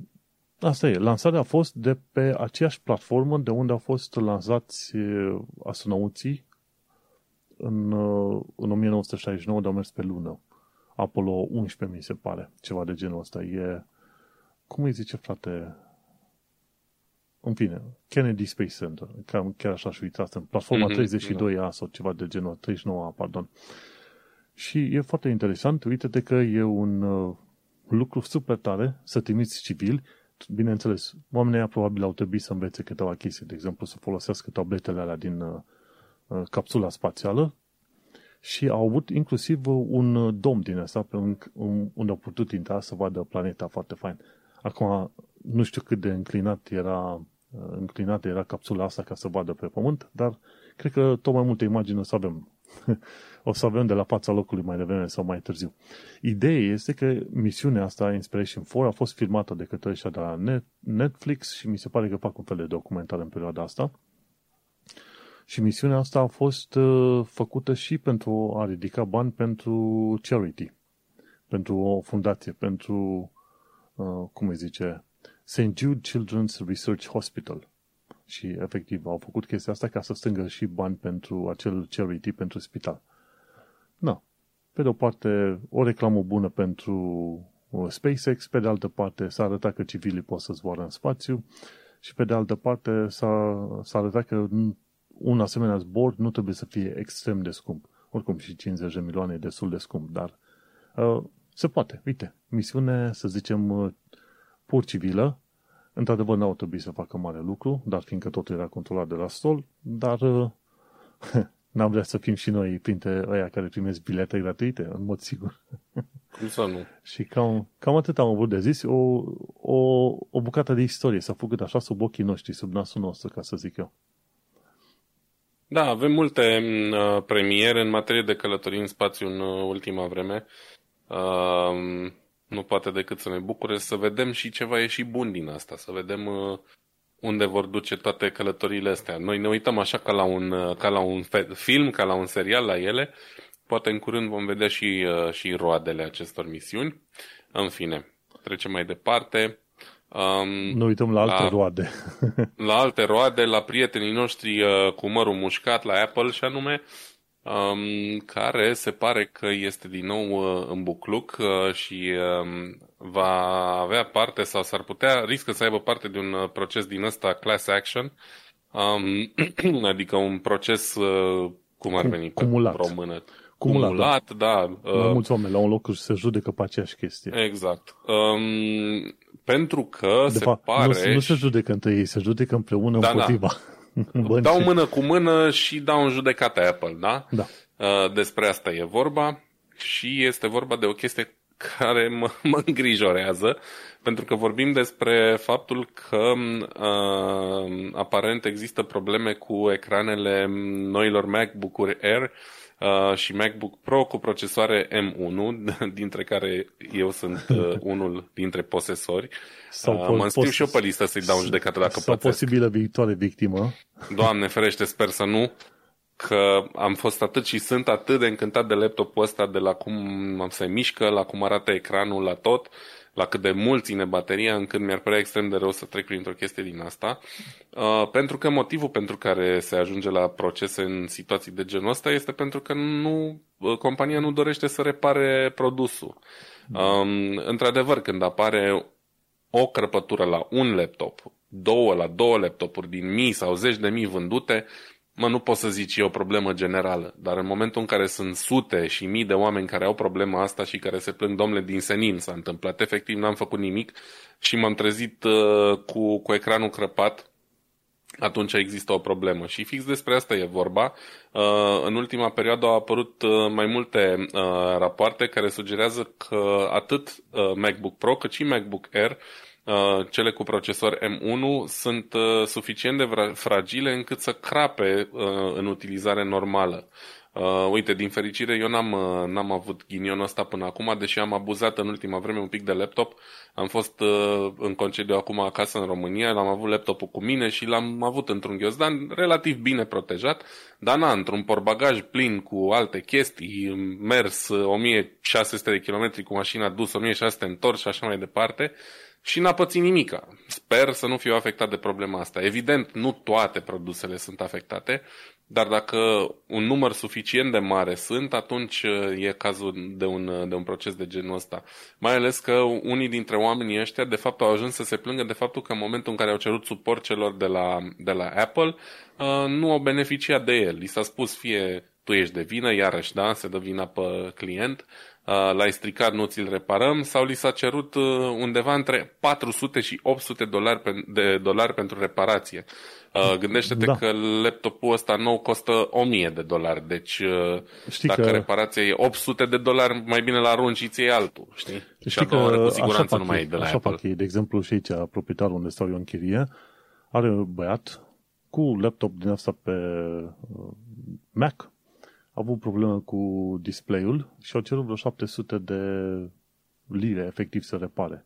Asta e. Lansarea a fost de pe aceeași platformă de unde au fost lansați astronauții în, în 1969 de au mers pe lună. Apollo 11, mi se pare. Ceva de genul ăsta. E, cum îi zice, frate? În fine, Kennedy Space Center. Chiar, chiar așa și uitați. În platforma mm-hmm, 32A no. sau ceva de genul 39A, pardon. Și e foarte interesant. Uite-te că e un uh, lucru super tare să trimiți civili bineînțeles, oamenii probabil au trebuit să învețe câteva chestii, de exemplu, să folosească tabletele alea din uh, uh capsula spațială și au avut inclusiv un dom din asta pe un, un, unde au putut intra să vadă planeta foarte fain. Acum, nu știu cât de înclinat era, uh, înclinat era capsula asta ca să vadă pe Pământ, dar cred că tot mai multe imagini o să avem o să avem de la fața locului mai devreme sau mai târziu. Ideea este că misiunea asta, Inspiration 4, a fost filmată de către ăștia de la Netflix și mi se pare că fac un fel de documentare în perioada asta. Și misiunea asta a fost uh, făcută și pentru a ridica bani pentru charity, pentru o fundație, pentru, uh, cum îi zice, St. Jude Children's Research Hospital și efectiv au făcut chestia asta ca să strângă și bani pentru acel charity, pentru spital. Na. Pe de o parte, o reclamă bună pentru uh, SpaceX, pe de altă parte, s-a arătat că civilii pot să zboară în spațiu și pe de altă parte s-a, s-a arătat că un asemenea zbor nu trebuie să fie extrem de scump. Oricum și 50 de milioane e destul de scump, dar uh, se poate. Uite, misiune, să zicem, uh, pur civilă, într-adevăr n-au trebuit să facă mare lucru, dar fiindcă totul era controlat de la sol, dar uh, n-am vrea să fim și noi printre ăia care primesc bilete gratuite, în mod sigur. Cum să nu? și cam, cam atât am avut de zis, o, o, o bucată de istorie s-a făcut așa sub ochii noștri, sub nasul nostru, ca să zic eu. Da, avem multe uh, premiere în materie de călătorii în spațiu în uh, ultima vreme. Uh, nu poate decât să ne bucure să vedem și ceva ieși bun din asta, să vedem uh, unde vor duce toate călătoriile astea. Noi ne uităm așa ca la un, uh, ca la un film, ca la un serial la ele. Poate în curând vom vedea și, uh, și roadele acestor misiuni. În fine, trecem mai departe. Um, ne uităm la alte la, roade. la alte roade, la prietenii noștri uh, cu mărul mușcat, la Apple și anume, um, care se pare că este din nou uh, în bucluc uh, și um, va avea parte sau s-ar putea, riscă să aibă parte de un uh, proces din ăsta class action, um, adică un proces, uh, cum ar veni Cumulat. pe română? Cumulat, Cumulat da. da. Uh, mulți oameni la un loc și se judecă pe aceeași chestie. Exact. Um, pentru că de se fapt, pare... Nu, nu se judecă între ei, se judecă împreună da, împotriva. Da. Dau mână cu mână și dau în judecată Apple, da? Da. Uh, despre asta e vorba și este vorba de o chestie care mă, mă îngrijorează, pentru că vorbim despre faptul că uh, aparent există probleme cu ecranele noilor MacBook-uri Air uh, și MacBook Pro cu procesoare M1, dintre care eu sunt uh, unul dintre posesori. Sau uh, mă înscriu și eu pe listă să-i dau în judecată dacă Sau plătesc. posibilă viitoare victimă. Doamne ferește, sper să nu că am fost atât și sunt atât de încântat de laptopul ăsta, de la cum se mișcă, la cum arată ecranul, la tot, la cât de mult ține bateria, încât mi-ar părea extrem de rău să trec printr-o chestie din asta. Uh, pentru că motivul pentru care se ajunge la procese în situații de genul ăsta este pentru că nu, uh, compania nu dorește să repare produsul. Um, într-adevăr, când apare o crăpătură la un laptop, două la două laptopuri din mii sau zeci de mii vândute, mă, nu pot să zici e o problemă generală, dar în momentul în care sunt sute și mii de oameni care au problema asta și care se plâng, domnule, din senin s-a întâmplat, efectiv n-am făcut nimic și m-am trezit uh, cu, cu ecranul crăpat, atunci există o problemă. Și fix despre asta e vorba. Uh, în ultima perioadă au apărut uh, mai multe uh, rapoarte care sugerează că atât MacBook Pro cât și MacBook Air Uh, cele cu procesor M1 sunt uh, suficient de fragile încât să crape uh, în utilizare normală. Uh, uite, din fericire, eu n-am, uh, n-am avut ghinionul ăsta până acum, deși am abuzat în ultima vreme un pic de laptop. Am fost uh, în concediu acum acasă în România, l-am avut laptopul cu mine și l-am avut într-un ghiozdan relativ bine protejat, dar na, într-un porbagaj plin cu alte chestii, mers 1600 de kilometri cu mașina dus, 1600 întors și așa mai departe, și n-a pățit nimica. Sper să nu fiu afectat de problema asta. Evident, nu toate produsele sunt afectate, dar dacă un număr suficient de mare sunt, atunci uh, e cazul de un, uh, de un proces de genul ăsta. Mai ales că unii dintre oamenii ăștia, de fapt, au ajuns să se plângă de faptul că în momentul în care au cerut suport celor de la, de la Apple, uh, nu au beneficiat de el. Li s-a spus fie tu ești de vină, iarăși, da, se dă vina pe client, l-ai stricat, nu ți-l reparăm, sau li s-a cerut undeva între 400 și 800 dolari de dolari pentru reparație. Gândește-te da. că laptopul ăsta nou costă 1000 de dolari, deci știi dacă că... reparația e 800 de dolari, mai bine la arunci și altul, știi? știi și a doua cu siguranță nu mai e de la așa Apple. Fac ei. De exemplu, și aici, proprietarul unde stau eu în chirie, are un băiat cu laptop din asta pe Mac, a avut problemă cu display-ul și au cerut vreo 700 de lire efectiv să repare.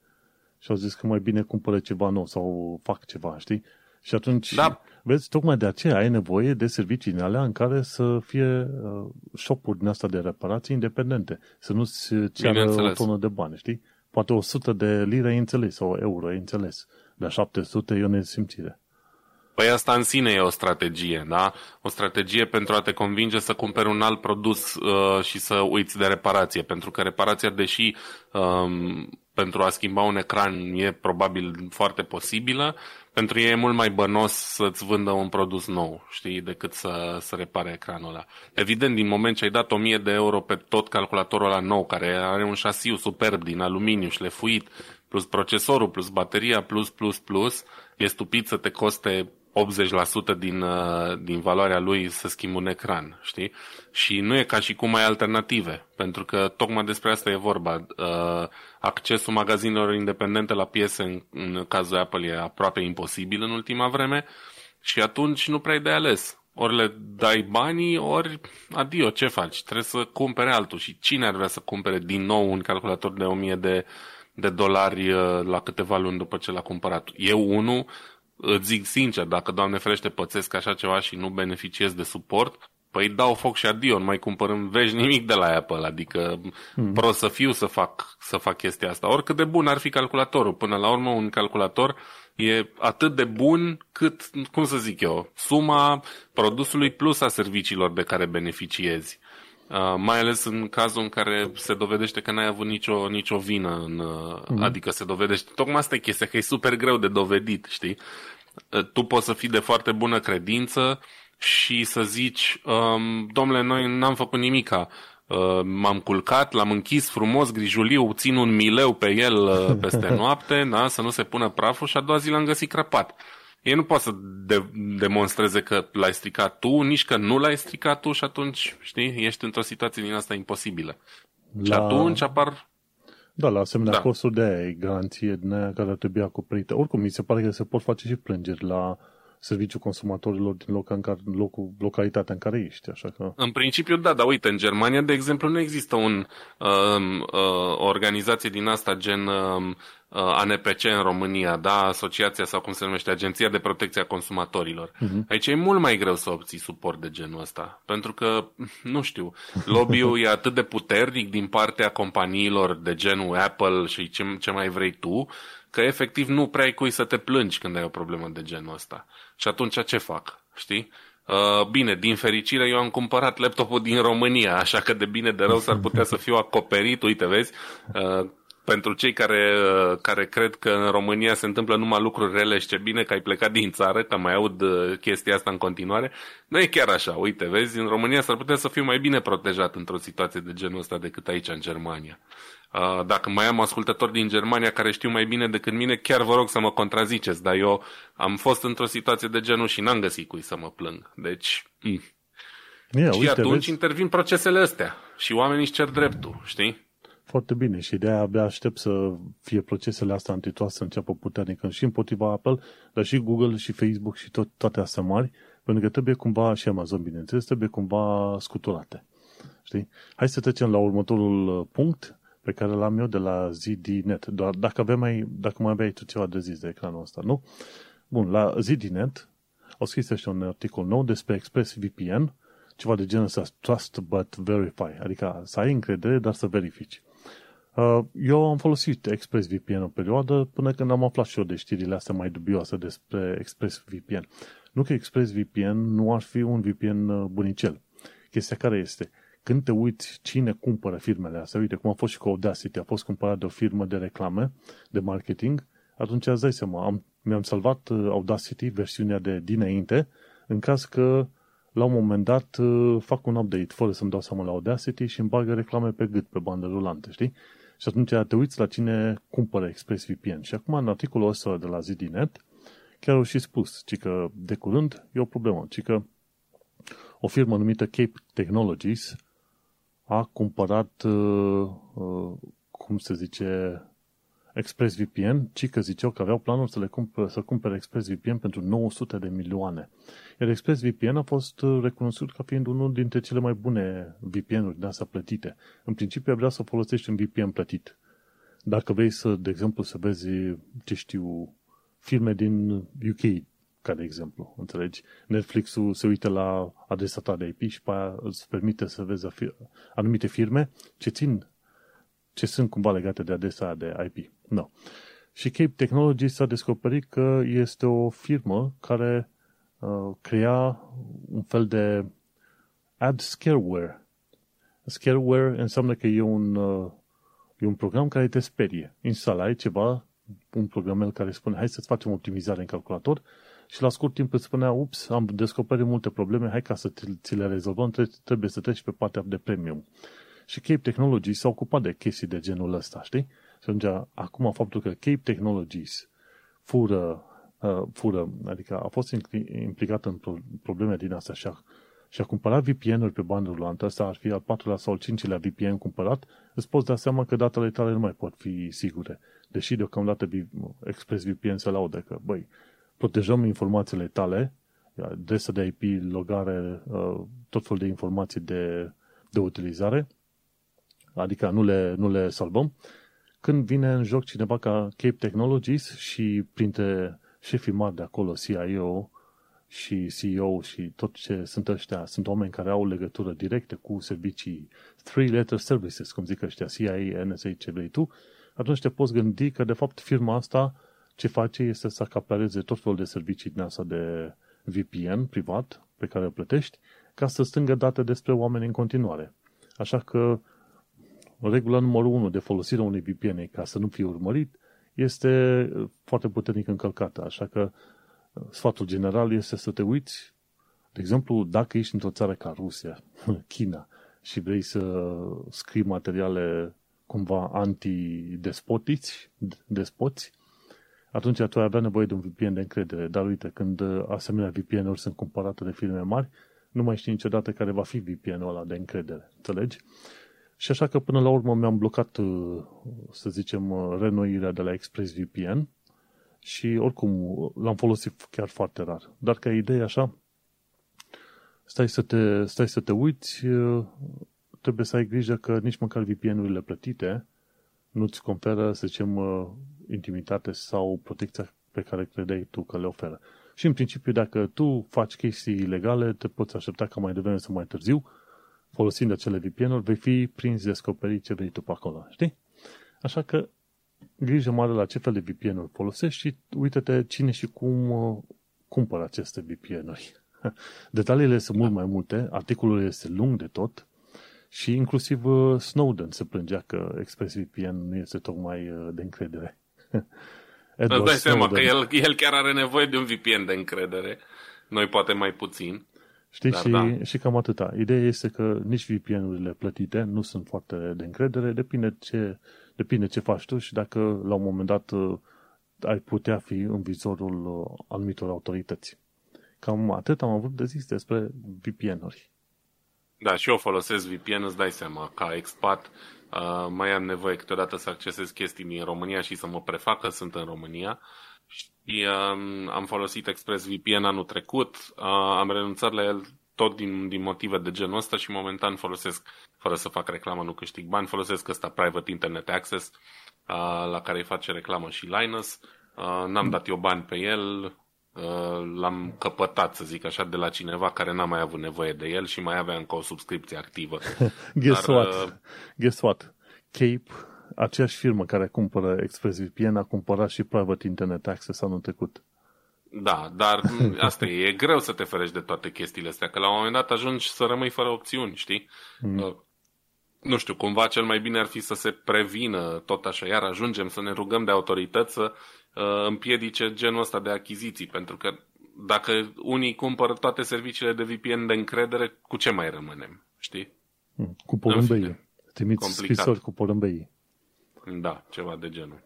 Și au zis că mai bine cumpără ceva nou sau fac ceva, știi? Și atunci, da. vezi, tocmai de aceea ai nevoie de servicii din alea în care să fie uh, shop-uri din asta de reparații independente. Să nu-ți ceară o tonă de bani, știi? Poate 100 de lire e înțeles sau euro e înțeles. Dar 700 e o nesimțire. Păi asta în sine e o strategie, da? O strategie pentru a te convinge să cumperi un alt produs uh, și să uiți de reparație. Pentru că reparația, deși um, pentru a schimba un ecran e probabil foarte posibilă, pentru ei e mult mai bănos să-ți vândă un produs nou, știi, decât să, să repare ecranul ăla. Evident, din moment ce ai dat 1000 de euro pe tot calculatorul ăla nou, care are un șasiu superb din aluminiu șlefuit, plus procesorul, plus bateria, plus, plus, plus, e stupid să te coste 80% din, uh, din valoarea lui să schimbi un ecran, știi? Și nu e ca și cum ai alternative, pentru că tocmai despre asta e vorba. Uh, accesul magazinelor independente la piese în, în cazul Apple e aproape imposibil în ultima vreme și atunci nu prea ai de ales. Ori le dai banii, ori adio, ce faci? Trebuie să cumpere altul. Și cine ar vrea să cumpere din nou un calculator de 1000 de, de dolari uh, la câteva luni după ce l-a cumpărat? Eu, unul, îți zic sincer, dacă, Doamne ferește, pățesc așa ceva și nu beneficiez de suport, păi dau foc și adio, nu mai cumpărăm veci nimic de la Apple, adică hmm. pro să fiu să fac, să fac chestia asta. Oricât de bun ar fi calculatorul, până la urmă un calculator e atât de bun cât, cum să zic eu, suma produsului plus a serviciilor de care beneficiezi. Uh, mai ales în cazul în care se dovedește că n-ai avut nicio, nicio vină, în, uh, mm. adică se dovedește, tocmai asta e chestia, că e super greu de dovedit, știi? Uh, tu poți să fii de foarte bună credință și să zici, um, domnule, noi n-am făcut nimica, uh, m-am culcat, l-am închis frumos, grijuliu, țin un mileu pe el uh, peste noapte, da, să nu se pună praful și a doua zi l-am găsit crăpat. Ei nu pot să de- demonstreze că l-ai stricat tu, nici că nu l-ai stricat tu și atunci, știi, ești într-o situație din asta imposibilă. La... Și atunci apar... Da, la asemenea da. costuri de aia e garanție din aia care ar trebui acoperită. Oricum, mi se pare că se pot face și plângeri la serviciul consumatorilor din loc în care, locul, localitatea în care ești. Așa că... În principiu, da, dar uite, în Germania, de exemplu, nu există un, uh, uh, o organizație din asta gen uh, Uh, ANPC în România, da, asociația sau cum se numește, Agenția de Protecție a Consumatorilor. Uh-huh. Aici e mult mai greu să obții suport de genul ăsta, pentru că, nu știu, lobby-ul e atât de puternic din partea companiilor de genul Apple și ce, ce mai vrei tu, că efectiv nu prea ai cui să te plângi când ai o problemă de genul ăsta. Și atunci ce fac, știi? Uh, bine, din fericire eu am cumpărat laptopul din România, așa că de bine de rău s-ar putea să fiu acoperit, uite vezi, uh, pentru cei care, care cred că în România se întâmplă numai lucruri rele și ce bine că ai plecat din țară, că mai aud uh, chestia asta în continuare, nu e chiar așa. Uite, vezi, în România s-ar putea să fiu mai bine protejat într-o situație de genul ăsta decât aici în Germania. Uh, dacă mai am ascultători din Germania care știu mai bine decât mine, chiar vă rog să mă contraziceți, dar eu am fost într-o situație de genul și n-am găsit cui să mă plâng. Deci, mm. yeah, și uite, atunci vezi? intervin procesele astea și oamenii își cer dreptul, știi? Foarte bine și de aia abia aștept să fie procesele astea antitoase să înceapă puternic și împotriva Apple, dar și Google și Facebook și tot, toate astea mari, pentru că trebuie cumva, și Amazon bineînțeles, trebuie cumva scuturate. Știi? Hai să trecem la următorul uh, punct pe care l-am eu de la ZDNet. Doar dacă, avem mai, dacă mai aveai tu ceva de zis de ecranul ăsta, nu? Bun, la ZDNet au scris ăștia un articol nou despre ExpressVPN, ceva de genul ăsta, Trust but Verify, adică să ai încredere, dar să verifici. Uh, eu am folosit ExpressVPN o perioadă până când am aflat și eu de știrile astea mai dubioase despre ExpressVPN. Nu că ExpressVPN nu ar fi un VPN uh, bunicel. Chestia care este, când te uiți cine cumpără firmele astea, uite cum a fost și cu Audacity, a fost cumpărat de o firmă de reclame, de marketing, atunci îți dai seama, am, mi-am salvat uh, Audacity, versiunea de dinainte, în caz că la un moment dat fac un update fără să-mi dau seama la Audacity și îmi bagă reclame pe gât, pe bandă rulantă, știi? Și atunci te uiți la cine cumpără ExpressVPN. Și acum, în articolul ăsta de la ZDNet, chiar au și spus, ci că de curând e o problemă, ci că o firmă numită Cape Technologies a cumpărat, uh, uh, cum se zice, ExpressVPN, ci că ziceau că aveau planuri să le cumpere, să cumpere ExpressVPN pentru 900 de milioane. Iar ExpressVPN a fost uh, recunoscut ca fiind unul dintre cele mai bune VPN-uri de astea plătite. În principiu vrea să folosești un VPN plătit. Dacă vrei să, de exemplu, să vezi, ce știu, filme din UK, ca de exemplu, înțelegi? Netflix-ul se uită la adresa ta de IP și pe aia îți permite să vezi anumite firme ce țin, ce sunt cumva legate de adresa de IP. No. Și Cape Technology s-a descoperit că este o firmă care uh, crea un fel de ad scareware. Scareware înseamnă că e un, uh, e un program care te sperie. Instalai ceva un programel care spune hai să-ți facem optimizare în calculator și la scurt timp îți spunea, ups, am descoperit multe probleme, hai ca să ți le rezolvăm, trebuie să treci pe partea de premium. Și Cape Technologies s-a ocupat de chestii de genul ăsta, știi? Și atunci, acum faptul că Cape Technologies fură, uh, fură adică a fost implicat în probleme din astea și a, și a cumpărat VPN-uri pe bandă rulantă, ăsta ar fi al patrulea sau al cincilea VPN cumpărat, îți poți da seama că datele tale nu mai pot fi sigure. Deși deocamdată ExpressVPN se laudă că, băi, protejăm informațiile tale, adresa de IP, logare, uh, tot felul de informații de, de utilizare, adică nu le, nu le salvăm, când vine în joc cineva ca Cape Technologies și printre șefii mari de acolo, CIO și CEO și tot ce sunt ăștia, sunt oameni care au legătură directă cu servicii three-letter services, cum zic ăștia, CIA, NSA, ce vrei tu, atunci te poți gândi că, de fapt, firma asta ce face este să acapareze tot felul de servicii din asta de VPN privat pe care îl plătești ca să stângă date despre oameni în continuare. Așa că regula numărul 1 de folosire unui VPN ca să nu fie urmărit este foarte puternic încălcată. Așa că sfatul general este să te uiți, de exemplu, dacă ești într-o țară ca Rusia, China, și vrei să scrii materiale cumva anti-despotiți, despoți, atunci tu ai avea nevoie de un VPN de încredere. Dar uite, când asemenea VPN-uri sunt cumpărate de firme mari, nu mai știi niciodată care va fi VPN-ul ăla de încredere. Înțelegi? Și așa că până la urmă mi-am blocat, să zicem, renoirea de la ExpressVPN și oricum l-am folosit chiar foarte rar. Dar ca idee așa, stai să te, stai să te uiți, trebuie să ai grijă că nici măcar VPN-urile plătite nu-ți conferă, să zicem, intimitate sau protecția pe care credeai tu că le oferă. Și în principiu, dacă tu faci chestii ilegale, te poți aștepta ca mai devreme sau mai târziu, folosind acele VPN-uri, vei fi prins descoperit ce vrei tu pe acolo, știi? Așa că grijă mare la ce fel de VPN-uri folosești și uite-te cine și cum uh, cumpără aceste VPN-uri. Detaliile sunt mult mai multe, articolul este lung de tot și inclusiv uh, Snowden se plângea că ExpressVPN nu este tocmai uh, de încredere. Îți dai seama că el, el chiar are nevoie de un VPN de încredere. Noi poate mai puțin. Știi, Dar și, da. și cam atâta. Ideea este că nici VPN-urile plătite nu sunt foarte de încredere, depinde ce, depinde ce faci tu și dacă la un moment dat uh, ai putea fi în vizorul uh, anumitor autorități. Cam atât am avut de zis despre VPN-uri. Da, și eu folosesc VPN, îți dai seama, ca expat uh, mai am nevoie câteodată să accesez chestii din România și să mă prefac că sunt în România și uh, am folosit ExpressVPN anul trecut, uh, am renunțat la el tot din, din motive de genul ăsta și momentan folosesc, fără să fac reclamă, nu câștig bani, folosesc ăsta Private Internet Access, uh, la care îi face reclamă și Linus. Uh, n-am dat eu bani pe el, uh, l-am căpătat, să zic așa, de la cineva care n-a mai avut nevoie de el și mai avea încă o subscripție activă. Guess Dar, what? Uh, Guess what? Cape aceeași firmă care cumpără ExpressVPN a cumpărat și Private Internet Access anul trecut. Da, dar asta e, e greu să te ferești de toate chestiile astea, că la un moment dat ajungi să rămâi fără opțiuni, știi? Mm. Uh, nu știu, cumva cel mai bine ar fi să se prevină tot așa, iar ajungem să ne rugăm de autorități să uh, împiedice genul ăsta de achiziții, pentru că dacă unii cumpără toate serviciile de VPN de încredere, cu ce mai rămânem, știi? Mm, cu porumbeii. Trimiți scrisori cu porumbeii. Da, ceva de genul.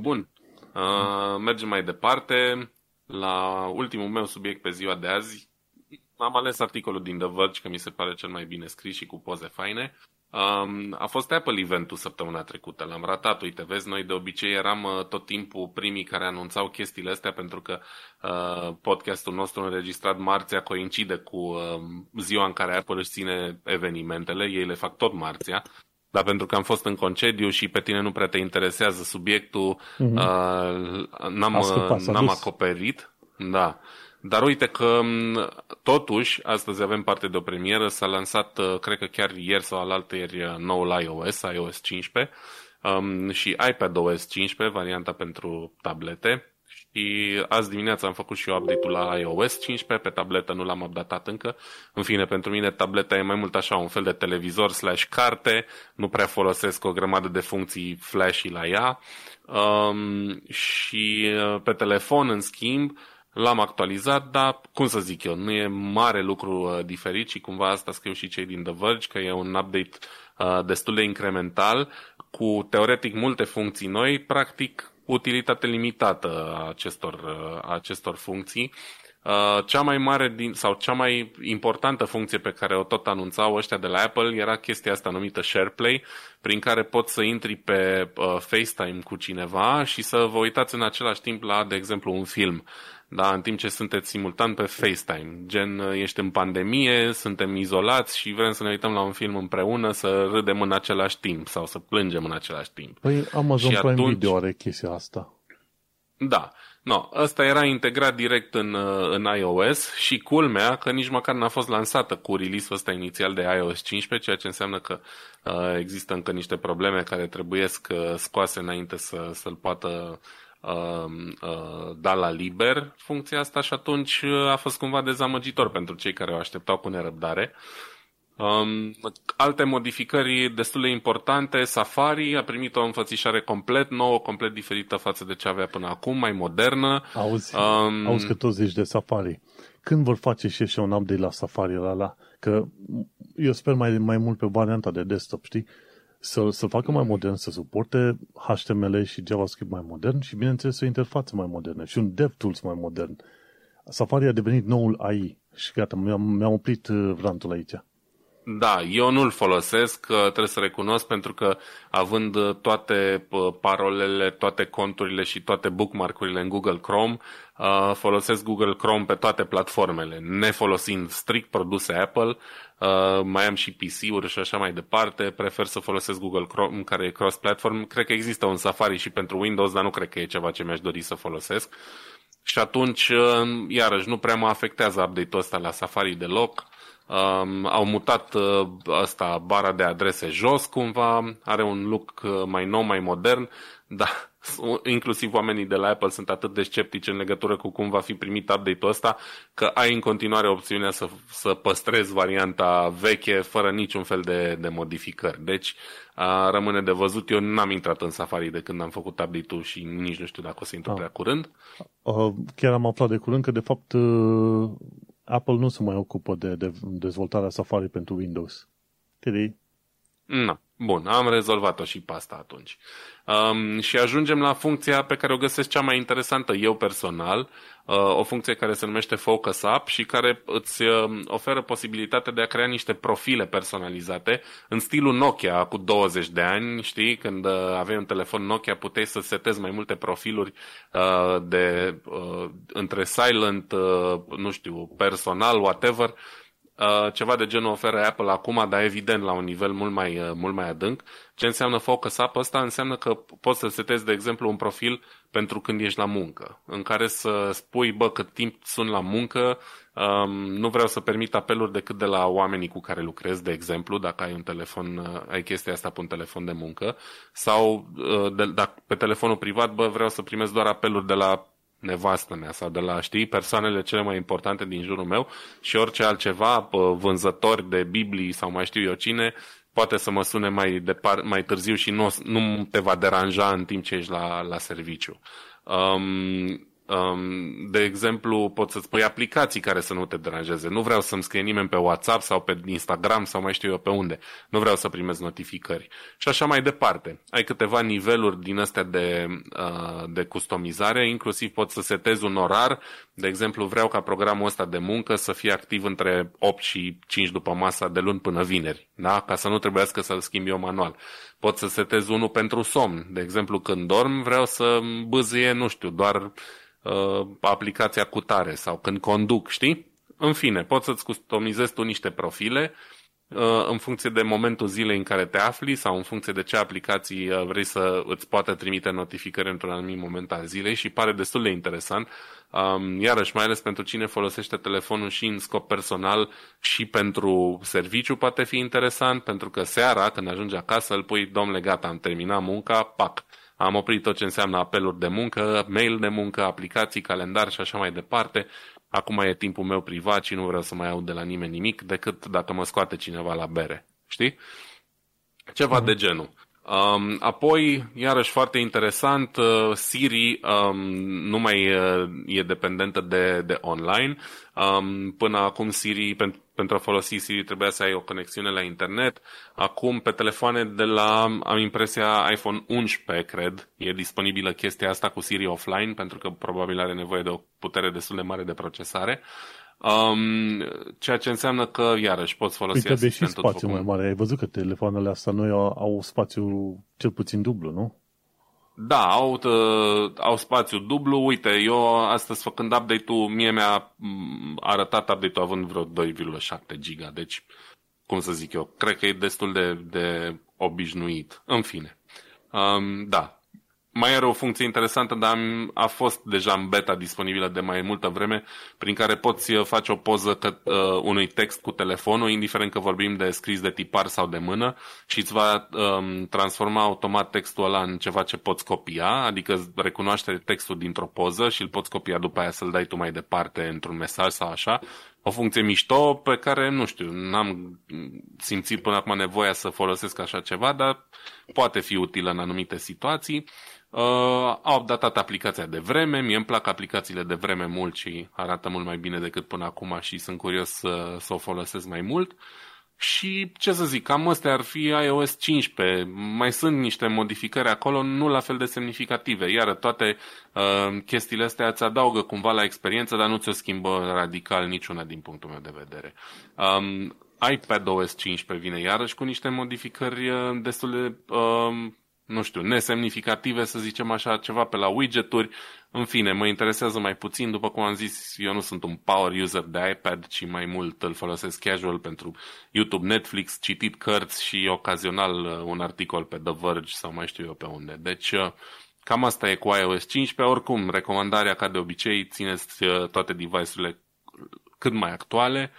Bun. Uh, mergem mai departe. La ultimul meu subiect pe ziua de azi, am ales articolul din The Verge, că mi se pare cel mai bine scris și cu poze faine. Um, a fost Apple eventul săptămâna trecută, l-am ratat, uite, vezi, noi de obicei eram uh, tot timpul primii care anunțau chestiile astea pentru că uh, podcastul nostru înregistrat marțea coincide cu uh, ziua în care Apple își ține evenimentele, ei le fac tot marțea, dar pentru că am fost în concediu și pe tine nu prea te interesează subiectul, uh-huh. uh, n-am, scăpat, n-am acoperit. Da. Dar uite că totuși, astăzi avem parte de o premieră, s-a lansat, uh, cred că chiar ieri sau alaltă ieri, uh, noul iOS, iOS 15 um, și iPadOS 15, varianta pentru tablete. Și și azi dimineața am făcut și eu update-ul la iOS 15, pe tabletă nu l-am updatat încă. În fine, pentru mine tableta e mai mult așa un fel de televizor slash carte, nu prea folosesc o grămadă de funcții flashy la ea. Um, și uh, pe telefon, în schimb, L-am actualizat, dar, cum să zic eu, nu e mare lucru uh, diferit și cumva asta scriu și cei din The Verge, că e un update uh, destul de incremental, cu teoretic multe funcții noi, practic utilitate limitată a acestor, uh, a acestor funcții. Uh, cea mai mare din, sau cea mai importantă funcție pe care o tot anunțau ăștia de la Apple era chestia asta numită SharePlay, prin care poți să intri pe uh, FaceTime cu cineva și să vă uitați în același timp la, de exemplu, un film da, în timp ce sunteți simultan pe FaceTime. Gen, ești în pandemie, suntem izolați și vrem să ne uităm la un film împreună, să râdem în același timp sau să plângem în același timp. Păi Amazon și Prime atunci... Video are chestia asta. Da. No, ăsta era integrat direct în, în iOS și culmea că nici măcar n-a fost lansată cu release-ul ăsta inițial de iOS 15, ceea ce înseamnă că uh, există încă niște probleme care trebuie uh, scoase înainte să, să-l poată uh, uh, da la liber funcția asta și atunci uh, a fost cumva dezamăgitor pentru cei care o așteptau cu nerăbdare. Um, alte modificări destul de importante, Safari a primit o înfățișare complet nouă, complet diferită față de ce avea până acum, mai modernă. Auzi, um, auzi că tot zici de Safari. Când vor face și așa un update la Safari la la? Că eu sper mai, mai mult pe varianta de desktop, știi? Să, să facă mai modern, să suporte HTML și JavaScript mai modern și, bineînțeles, o interfață mai modernă și un DevTools mai modern. Safari a devenit noul AI și gata, mi-am, mi-am oprit uh, rantul aici. Da, eu nu-l folosesc, uh, trebuie să recunosc, pentru că având uh, toate parolele, toate conturile și toate bookmark-urile în Google Chrome, folosesc Google Chrome pe toate platformele, nefolosind strict produse Apple, Uh, mai am și PC-uri și așa mai departe. Prefer să folosesc Google Chrome, care e cross-platform. Cred că există un Safari și pentru Windows, dar nu cred că e ceva ce mi-aș dori să folosesc. Și atunci, uh, iarăși, nu prea mă afectează update-ul ăsta la Safari deloc. Um, au mutat uh, asta, bara de adrese jos cumva, are un look uh, mai nou, mai modern, dar inclusiv oamenii de la Apple sunt atât de sceptici în legătură cu cum va fi primit update-ul ăsta, că ai în continuare opțiunea să, să păstrezi varianta veche fără niciun fel de, de modificări. Deci a, rămâne de văzut. Eu n-am intrat în Safari de când am făcut update-ul și nici nu știu dacă o să intru ah. prea curând. Uh, chiar am aflat de curând că de fapt uh, Apple nu se mai ocupă de, de dezvoltarea Safari pentru Windows. Tiri? Nu. Bun, am rezolvat-o și pe asta atunci. Um, și ajungem la funcția pe care o găsesc cea mai interesantă eu personal, uh, o funcție care se numește Focus Up și care îți uh, oferă posibilitatea de a crea niște profile personalizate în stilul Nokia cu 20 de ani, știi, când uh, aveai un telefon Nokia puteai să setezi mai multe profiluri uh, de uh, între silent, uh, nu știu, personal, whatever, Uh, ceva de genul oferă Apple acum, dar evident la un nivel mult mai, uh, mult mai adânc. Ce înseamnă Focus Up? Asta înseamnă că poți să setezi, de exemplu, un profil pentru când ești la muncă, în care să spui, bă, cât timp sunt la muncă, um, nu vreau să permit apeluri decât de la oamenii cu care lucrez, de exemplu, dacă ai un telefon, uh, ai chestia asta pe un telefon de muncă, sau uh, de, dacă pe telefonul privat, bă, vreau să primesc doar apeluri de la nevastă mea sau de la, știi, persoanele cele mai importante din jurul meu și orice altceva, vânzători de Biblii sau mai știu eu cine, poate să mă sune mai, depar, mai târziu și nu, nu te va deranja în timp ce ești la, la serviciu. Um, um, de exemplu, poți să-ți pui aplicații care să nu te deranjeze. Nu vreau să-mi scrie nimeni pe WhatsApp sau pe Instagram sau mai știu eu pe unde. Nu vreau să primez notificări. Și așa mai departe. Ai câteva niveluri din astea de, uh, de customizare, inclusiv poți să setezi un orar. De exemplu, vreau ca programul ăsta de muncă să fie activ între 8 și 5 după masa de luni până vineri, da? ca să nu trebuiască să-l schimb eu manual. Pot să setez unul pentru somn. De exemplu, când dorm, vreau să bâzie, nu știu, doar uh, aplicația cu tare sau când conduc, știi? În fine, poți să-ți customizezi tu niște profile uh, în funcție de momentul zilei în care te afli sau în funcție de ce aplicații uh, vrei să îți poată trimite notificări într-un anumit moment al zilei și pare destul de interesant. Um, iarăși, mai ales pentru cine folosește telefonul și în scop personal și pentru serviciu poate fi interesant, pentru că seara, când ajungi acasă, îl pui, domnule, gata, am terminat munca, pac, am oprit tot ce înseamnă apeluri de muncă, mail de muncă, aplicații, calendar și așa mai departe. Acum e timpul meu privat și nu vreau să mai aud de la nimeni nimic decât dacă mă scoate cineva la bere. Știi? Ceva uh-huh. de genul. Um, apoi, iarăși foarte interesant, uh, Siri um, nu mai uh, e dependentă de, de online. Um, până acum Siri, pentru, pentru a folosi Siri trebuia să ai o conexiune la internet. Acum pe telefoane de la, am impresia, iPhone 11, cred, e disponibilă chestia asta cu Siri offline, pentru că probabil are nevoie de o putere destul de mare de procesare. Um, ceea ce înseamnă că, iarăși, poți folosi Uite, și spațiu mai mare. Ai văzut că telefoanele astea noi au, au spațiu cel puțin dublu, nu? Da, au, uh, au spațiu dublu. Uite, eu astăzi făcând update-ul, mie mi-a mm, arătat update-ul având vreo 2,7 giga. Deci, cum să zic eu, cred că e destul de, de obișnuit. În fine. Um, da, mai are o funcție interesantă, dar a fost deja în beta disponibilă de mai multă vreme, prin care poți uh, face o poză că, uh, unui text cu telefonul, indiferent că vorbim de scris de tipar sau de mână, și îți va um, transforma automat textul ăla în ceva ce poți copia, adică recunoaște textul dintr-o poză și îl poți copia după aia să-l dai tu mai departe într-un mesaj sau așa. O funcție mișto pe care, nu știu, n-am simțit până acum nevoia să folosesc așa ceva, dar poate fi utilă în anumite situații. Uh, au updatat aplicația de vreme, mie îmi plac aplicațiile de vreme mult și arată mult mai bine decât până acum și sunt curios să, să o folosesc mai mult. Și ce să zic, cam astea ar fi iOS 15. Mai sunt niște modificări acolo, nu la fel de semnificative. Iar toate uh, chestiile astea îți adaugă cumva la experiență, dar nu ți-o schimbă radical niciuna din punctul meu de vedere. Um, iPad OS 15 vine iarăși cu niște modificări uh, destul de uh, nu știu, nesemnificative, să zicem așa, ceva pe la widgeturi. În fine, mă interesează mai puțin, după cum am zis, eu nu sunt un power user de iPad, ci mai mult îl folosesc casual pentru YouTube, Netflix, citit cărți și ocazional uh, un articol pe The Verge sau mai știu eu pe unde. Deci, uh, cam asta e cu iOS 15. Oricum, recomandarea, ca de obicei, țineți uh, toate device-urile cât mai actuale.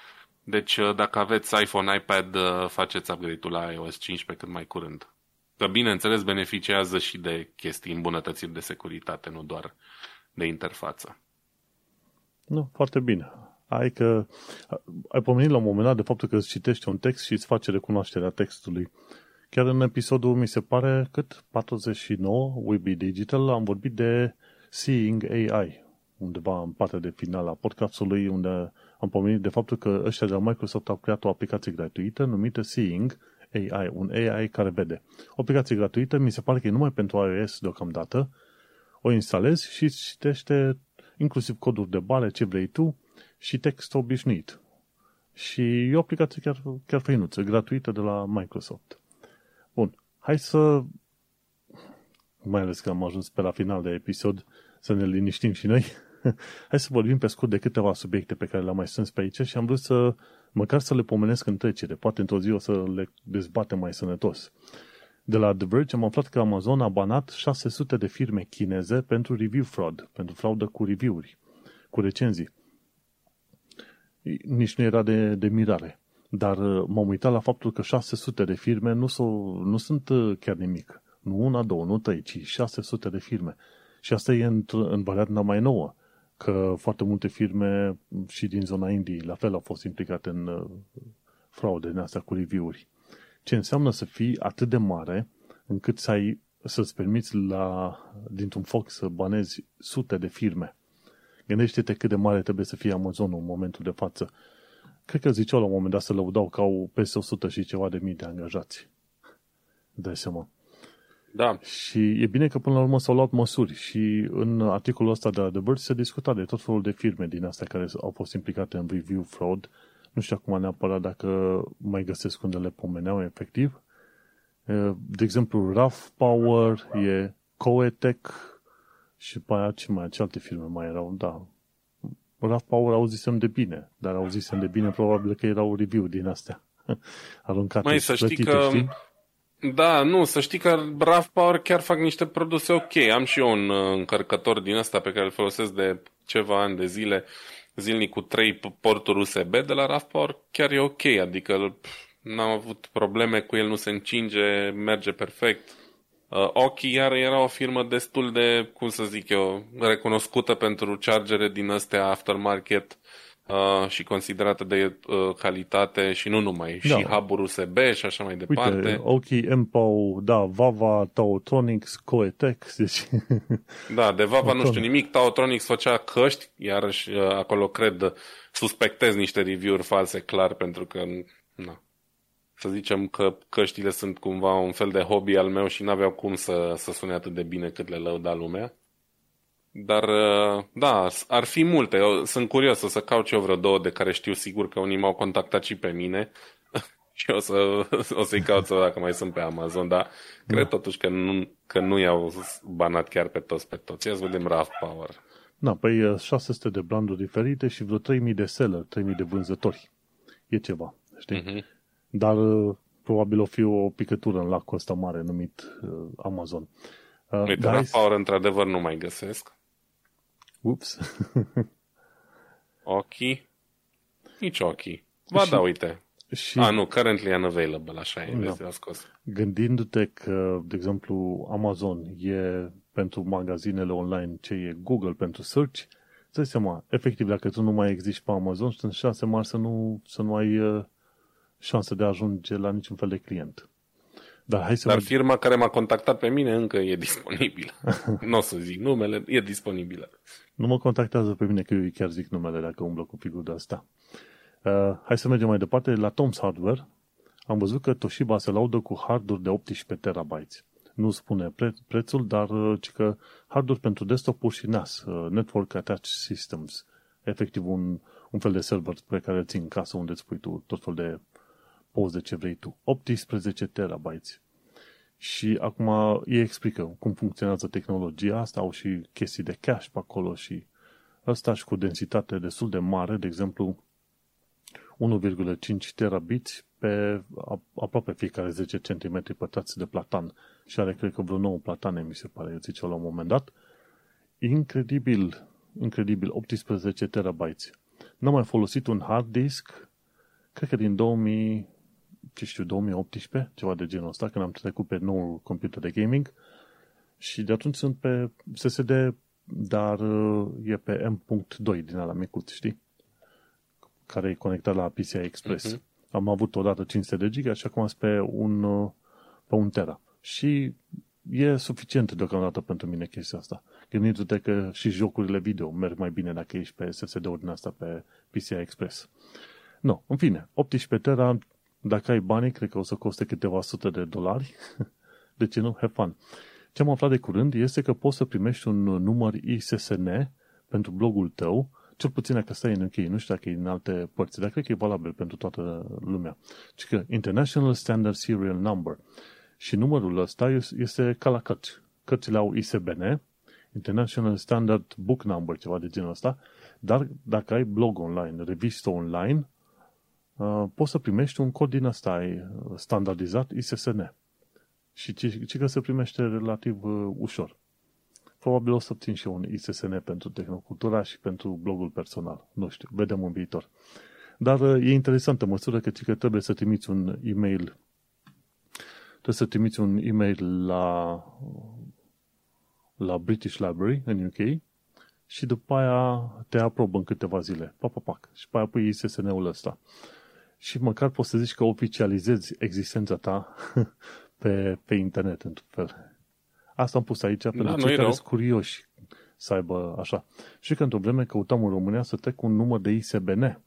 Deci, dacă aveți iPhone, iPad, faceți upgrade-ul la iOS 15 cât mai curând. Dar bineînțeles beneficiază și de chestii îmbunătățiri de securitate, nu doar de interfață. Nu, foarte bine. Ai că ai pomenit la un moment dat de faptul că îți citești un text și îți face recunoașterea textului. Chiar în episodul, mi se pare, cât 49, Weeby Digital, am vorbit de Seeing AI, undeva în partea de final a podcastului, unde am pomenit de faptul că ăștia de la Microsoft au creat o aplicație gratuită numită Seeing AI, un AI care vede. O aplicație gratuită, mi se pare că e numai pentru iOS deocamdată, o instalezi și citește inclusiv coduri de bare, ce vrei tu și text obișnuit. Și e o aplicație chiar, chiar făinuță, gratuită de la Microsoft. Bun, hai să, mai ales că am ajuns pe la final de episod, să ne liniștim și noi. hai să vorbim pe scurt de câteva subiecte pe care le-am mai strâns pe aici și am vrut să măcar să le pomenesc în trecere, poate într-o zi o să le dezbatem mai sănătos. De la The Verge am aflat că Amazon a banat 600 de firme chineze pentru review fraud, pentru fraudă cu review-uri, cu recenzii. Nici nu era de, de mirare. Dar uh, m-am uitat la faptul că 600 de firme nu, s nu sunt uh, chiar nimic. Nu una, două, nu trei, ci 600 de firme. Și asta e în, în varianta mai nouă că foarte multe firme și din zona Indiei la fel au fost implicate în uh, fraude din astea cu review-uri. Ce înseamnă să fii atât de mare încât să ai, să-ți permiți la, dintr-un foc să banezi sute de firme. Gândește-te cât de mare trebuie să fie Amazonul în momentul de față. Cred că ziceau la un moment dat să lăudau că au peste 100 și ceva de mii de angajați. Dai seama. Da. Și e bine că până la urmă s-au luat măsuri și în articolul ăsta de The Verge se discuta de tot felul de firme din astea care au fost implicate în review fraud. Nu știu acum neapărat dacă mai găsesc unde le pomeneau efectiv. De exemplu, RAF Power, e Coetech și pe aia ce mai, ce alte firme mai erau, da. RAF Power auzisem de bine, dar auzisem de bine probabil că erau review din astea aruncate. Mai să știi că știi? Da, nu, să știi că RAV Power chiar fac niște produse ok. Am și eu un uh, încărcător din ăsta pe care îl folosesc de ceva ani de zile, zilnic cu trei porturi USB de la RAV Power, chiar e ok, adică n-am avut probleme cu el, nu se încinge, merge perfect. Uh, Oki iar era o firmă destul de, cum să zic eu, recunoscută pentru chargere din astea aftermarket uh, și considerată de uh, calitate și nu numai, da. și hub USB și așa mai departe. Uite, Oki, Empau, da, Vava, Tautronics, Coetex, deci... Da, de Vava nu știu nimic, Tautronics făcea căști, iarăși uh, acolo cred, suspectez niște review-uri false, clar, pentru că, na, să zicem că căștile sunt cumva un fel de hobby al meu și n-aveau cum să, să sune atât de bine cât le lăuda lumea. Dar, uh, da, ar fi multe. Eu sunt curios o să caut eu vreo două de care știu sigur că unii m-au contactat și pe mine și o, să, o să-i caut să dacă mai sunt pe Amazon, dar da. cred totuși că nu, că nu i-au banat chiar pe toți pe toți. Ia să vedem RAV Power. Da, păi 600 uh, de branduri diferite și vreo 3000 de seller, 3000 de vânzători. E ceva, știi? Uh-huh. Dar uh, probabil o fi o picătură în lacul ăsta mare numit uh, Amazon. Uh, Uite, RAV Power într-adevăr nu mai găsesc. Ups. ok. Nici ok. Ba și, da, uite. Și, A, nu, currently unavailable, așa e, da. vezi, scos. Gândindu-te că, de exemplu, Amazon e pentru magazinele online ce e Google pentru search, îți seama, efectiv, dacă tu nu mai existi pe Amazon, sunt șanse marți să nu, să nu ai uh, șanse de a ajunge la niciun fel de client. Dar, hai să Dar firma care m-a contactat pe mine încă e disponibilă. nu o să zic numele, e disponibilă. Nu mă contactează pe mine că eu chiar zic numele dacă umblă cu figuri de asta. Uh, hai să mergem mai departe. La Tom's Hardware am văzut că Toshiba se laudă cu harduri de 18 terabytes. Nu spune pre- prețul, dar uh, ci că harduri pentru desktop-uri și NAS, uh, Network Attached Systems, efectiv un, un fel de server pe care îl ții în casă unde îți pui tu tot fel de poze ce vrei tu. 18 terabytes. Și acum ei explică cum funcționează tehnologia asta, au și chestii de cache pe acolo și ăsta și cu densitate destul de mare, de exemplu 1,5 terabits pe aproape fiecare 10 cm pătrați de platan și are, cred că, vreo 9 platane, mi se pare, zice la un moment dat. Incredibil, incredibil, 18 terabytes. N-am mai folosit un hard disk, cred că din 2000, ce știu, 2018, ceva de genul ăsta, când am trecut pe nou computer de gaming și de atunci sunt pe SSD, dar uh, e pe M.2 din ala micuț, știi? Care e conectat la PCI Express. Uh-huh. Am avut odată 500 de GB și acum sunt pe un, uh, pe un tera. Și e suficient deocamdată pentru mine chestia asta. Gândindu-te că și jocurile video merg mai bine dacă ești pe SSD-uri din asta pe PCI Express. Nu, în fine, 18 tera dacă ai banii, cred că o să coste câteva sute de dolari. de ce nu? Have fun. Ce am aflat de curând este că poți să primești un număr ISSN pentru blogul tău, cel puțin dacă stai în UK, nu știu dacă e în alte părți, dar cred că e valabil pentru toată lumea. Ci că International Standard Serial Number. Și numărul ăsta este ca la cărți. Cărțile au ISBN, International Standard Book Number, ceva de genul ăsta, dar dacă ai blog online, revistă online, Uh, poți să primești un cod din ăsta uh, standardizat ISSN. Și ce, ce că se primește relativ uh, ușor. Probabil o să obțin și un ISSN pentru Tehnocultura și pentru blogul personal. Nu știu, vedem în viitor. Dar e interesantă măsură că, că trebuie să trimiți un e-mail trebuie să trimiți un e-mail la la British Library în UK și după aia te aprobă în câteva zile. Pa, pa, pa. Și după aia pui ISSN-ul ăsta și măcar poți să zici că oficializezi existența ta pe, pe internet, într-un fel. Asta am pus aici da, pentru cei care sunt curioși să aibă așa. Și că într-o vreme căutam în România să trec un număr de ISBN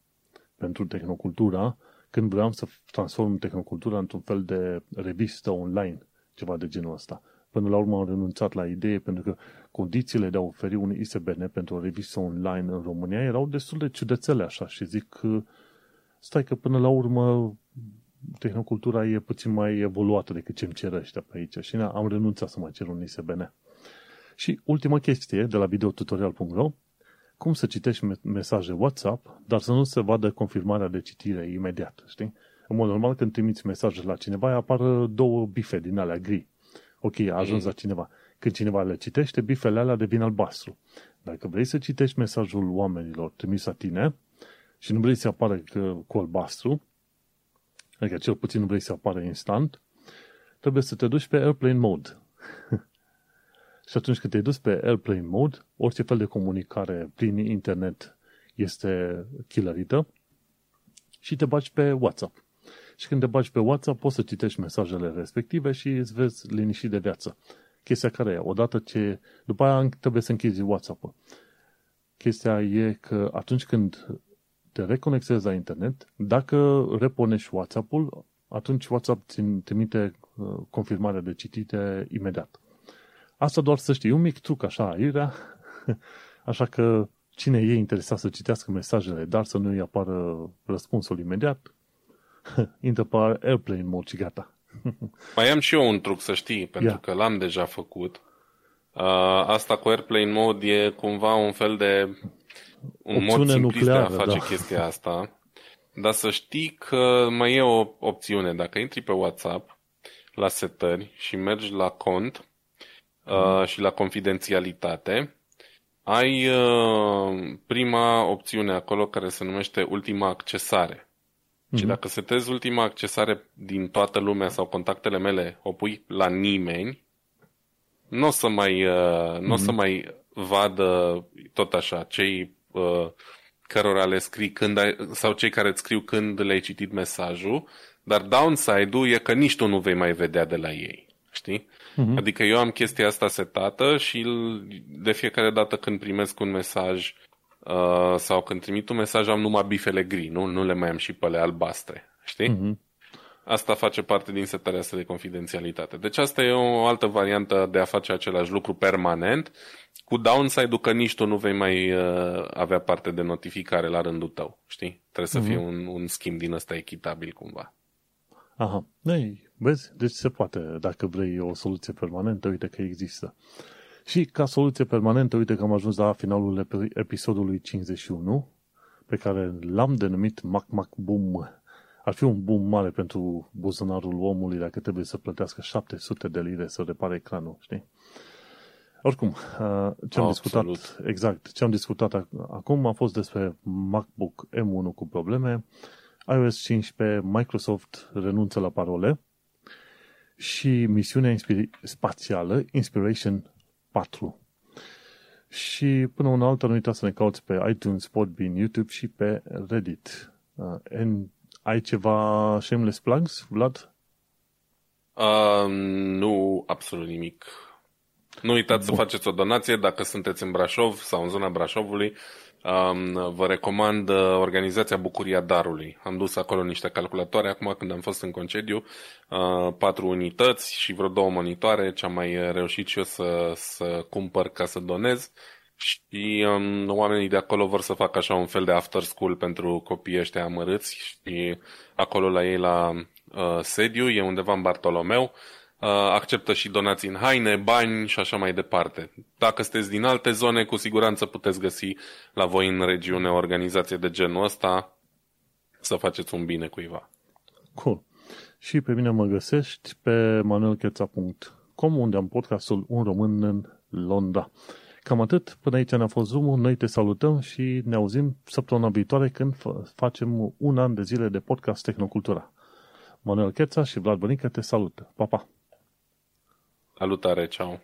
pentru tehnocultura, când vreau să transform tehnocultura într-un fel de revistă online, ceva de genul ăsta. Până la urmă am renunțat la idee pentru că condițiile de a oferi un ISBN pentru o revistă online în România erau destul de ciudățele așa și zic că stai că până la urmă tehnocultura e puțin mai evoluată decât ce îmi cer ăștia pe aici și am renunțat să mai cer un ISBN. Și ultima chestie de la videotutorial.ro cum să citești mesaje WhatsApp, dar să nu se vadă confirmarea de citire imediat, știi? În mod normal, când trimiți mesaje la cineva, apar două bife din alea gri. Ok, a ajuns mm. la cineva. Când cineva le citește, bifele alea devin albastru. Dacă vrei să citești mesajul oamenilor trimis la tine, și nu vrei să apară cu albastru, adică cel puțin nu vrei să apară instant, trebuie să te duci pe airplane mode. Și atunci când te-ai dus pe airplane mode, orice fel de comunicare prin internet este killerită și te bagi pe WhatsApp. Și când te bagi pe WhatsApp, poți să citești mesajele respective și îți vezi liniștit de viață. Chestia care e, odată ce, după aia trebuie să închizi WhatsApp-ul. Chestia e că atunci când te reconexezi la internet, dacă reponești WhatsApp-ul, atunci WhatsApp ți trimite uh, confirmarea de citite imediat. Asta doar să știi, un mic truc așa, aiurea, așa că cine e interesat să citească mesajele, dar să nu-i apară răspunsul imediat, intră pe airplane mode și gata. Mai am și eu un truc, să știi, pentru yeah. că l-am deja făcut. Uh, asta cu airplane mode e cumva un fel de un Opțiune mod simplist nucleară, de a face da. chestia asta. Dar să știi că mai e o opțiune. Dacă intri pe WhatsApp, la setări și mergi la cont uh, și la confidențialitate, ai uh, prima opțiune acolo care se numește ultima accesare. Mm-hmm. Și dacă setezi ultima accesare din toată lumea sau contactele mele, o pui la nimeni, nu o să mai, uh, mm-hmm. n-o să mhm. mai vadă tot așa cei uh, cărora le scrii când ai, sau cei care îți scriu când le-ai citit mesajul, dar downside-ul e că nici tu nu vei mai vedea de la ei. Știi? Uh-huh. Adică eu am chestia asta setată și de fiecare dată când primesc un mesaj uh, sau când trimit un mesaj am numai bifele gri, nu, nu le mai am și pe ale albastre. Știi? Uh-huh. Asta face parte din setarea asta de confidențialitate. Deci asta e o altă variantă de a face același lucru permanent, cu downside-ul că nici tu nu vei mai uh, avea parte de notificare la rândul tău, știi? Trebuie să uh-huh. fie un, un schimb din ăsta echitabil cumva. Aha, Ei, vezi? Deci se poate, dacă vrei o soluție permanentă, uite că există. Și ca soluție permanentă, uite că am ajuns la finalul episodului 51, pe care l-am denumit Mac Mac Boom ar fi un boom mare pentru buzunarul omului dacă trebuie să plătească 700 de lire să repare ecranul, știi? Oricum, uh, ce am discutat, exact, ce am discutat acum a fost despre MacBook M1 cu probleme, iOS 15, Microsoft renunță la parole și misiunea spațială Inspiration 4. Și până una alta nu uita să ne cauți pe iTunes, Podbean, YouTube și pe Reddit. Uh, ai ceva shameless plugs, Vlad? Uh, nu, absolut nimic. Nu uitați Bun. să faceți o donație dacă sunteți în Brașov sau în zona Brașovului. Um, vă recomand uh, organizația Bucuria Darului. Am dus acolo niște calculatoare acum când am fost în concediu, uh, patru unități și vreo două monitoare, ce am mai reușit și eu să, să cumpăr ca să donez și um, oamenii de acolo vor să facă așa un fel de after school pentru copiii ăștia amărâți și acolo la ei la uh, sediu, e undeva în Bartolomeu, uh, acceptă și donații în haine, bani și așa mai departe. Dacă sunteți din alte zone, cu siguranță puteți găsi la voi în regiune o organizație de genul ăsta să faceți un bine cuiva. Cool. Și pe mine mă găsești pe manuelcheța.com unde am podcastul Un Român în Londra. Cam atât. Până aici ne-a fost zoom Noi te salutăm și ne auzim săptămâna viitoare când facem un an de zile de podcast Tehnocultura. Manuel Cheța și Vlad Bănică te salută. Pa, pa! Salutare, ceau!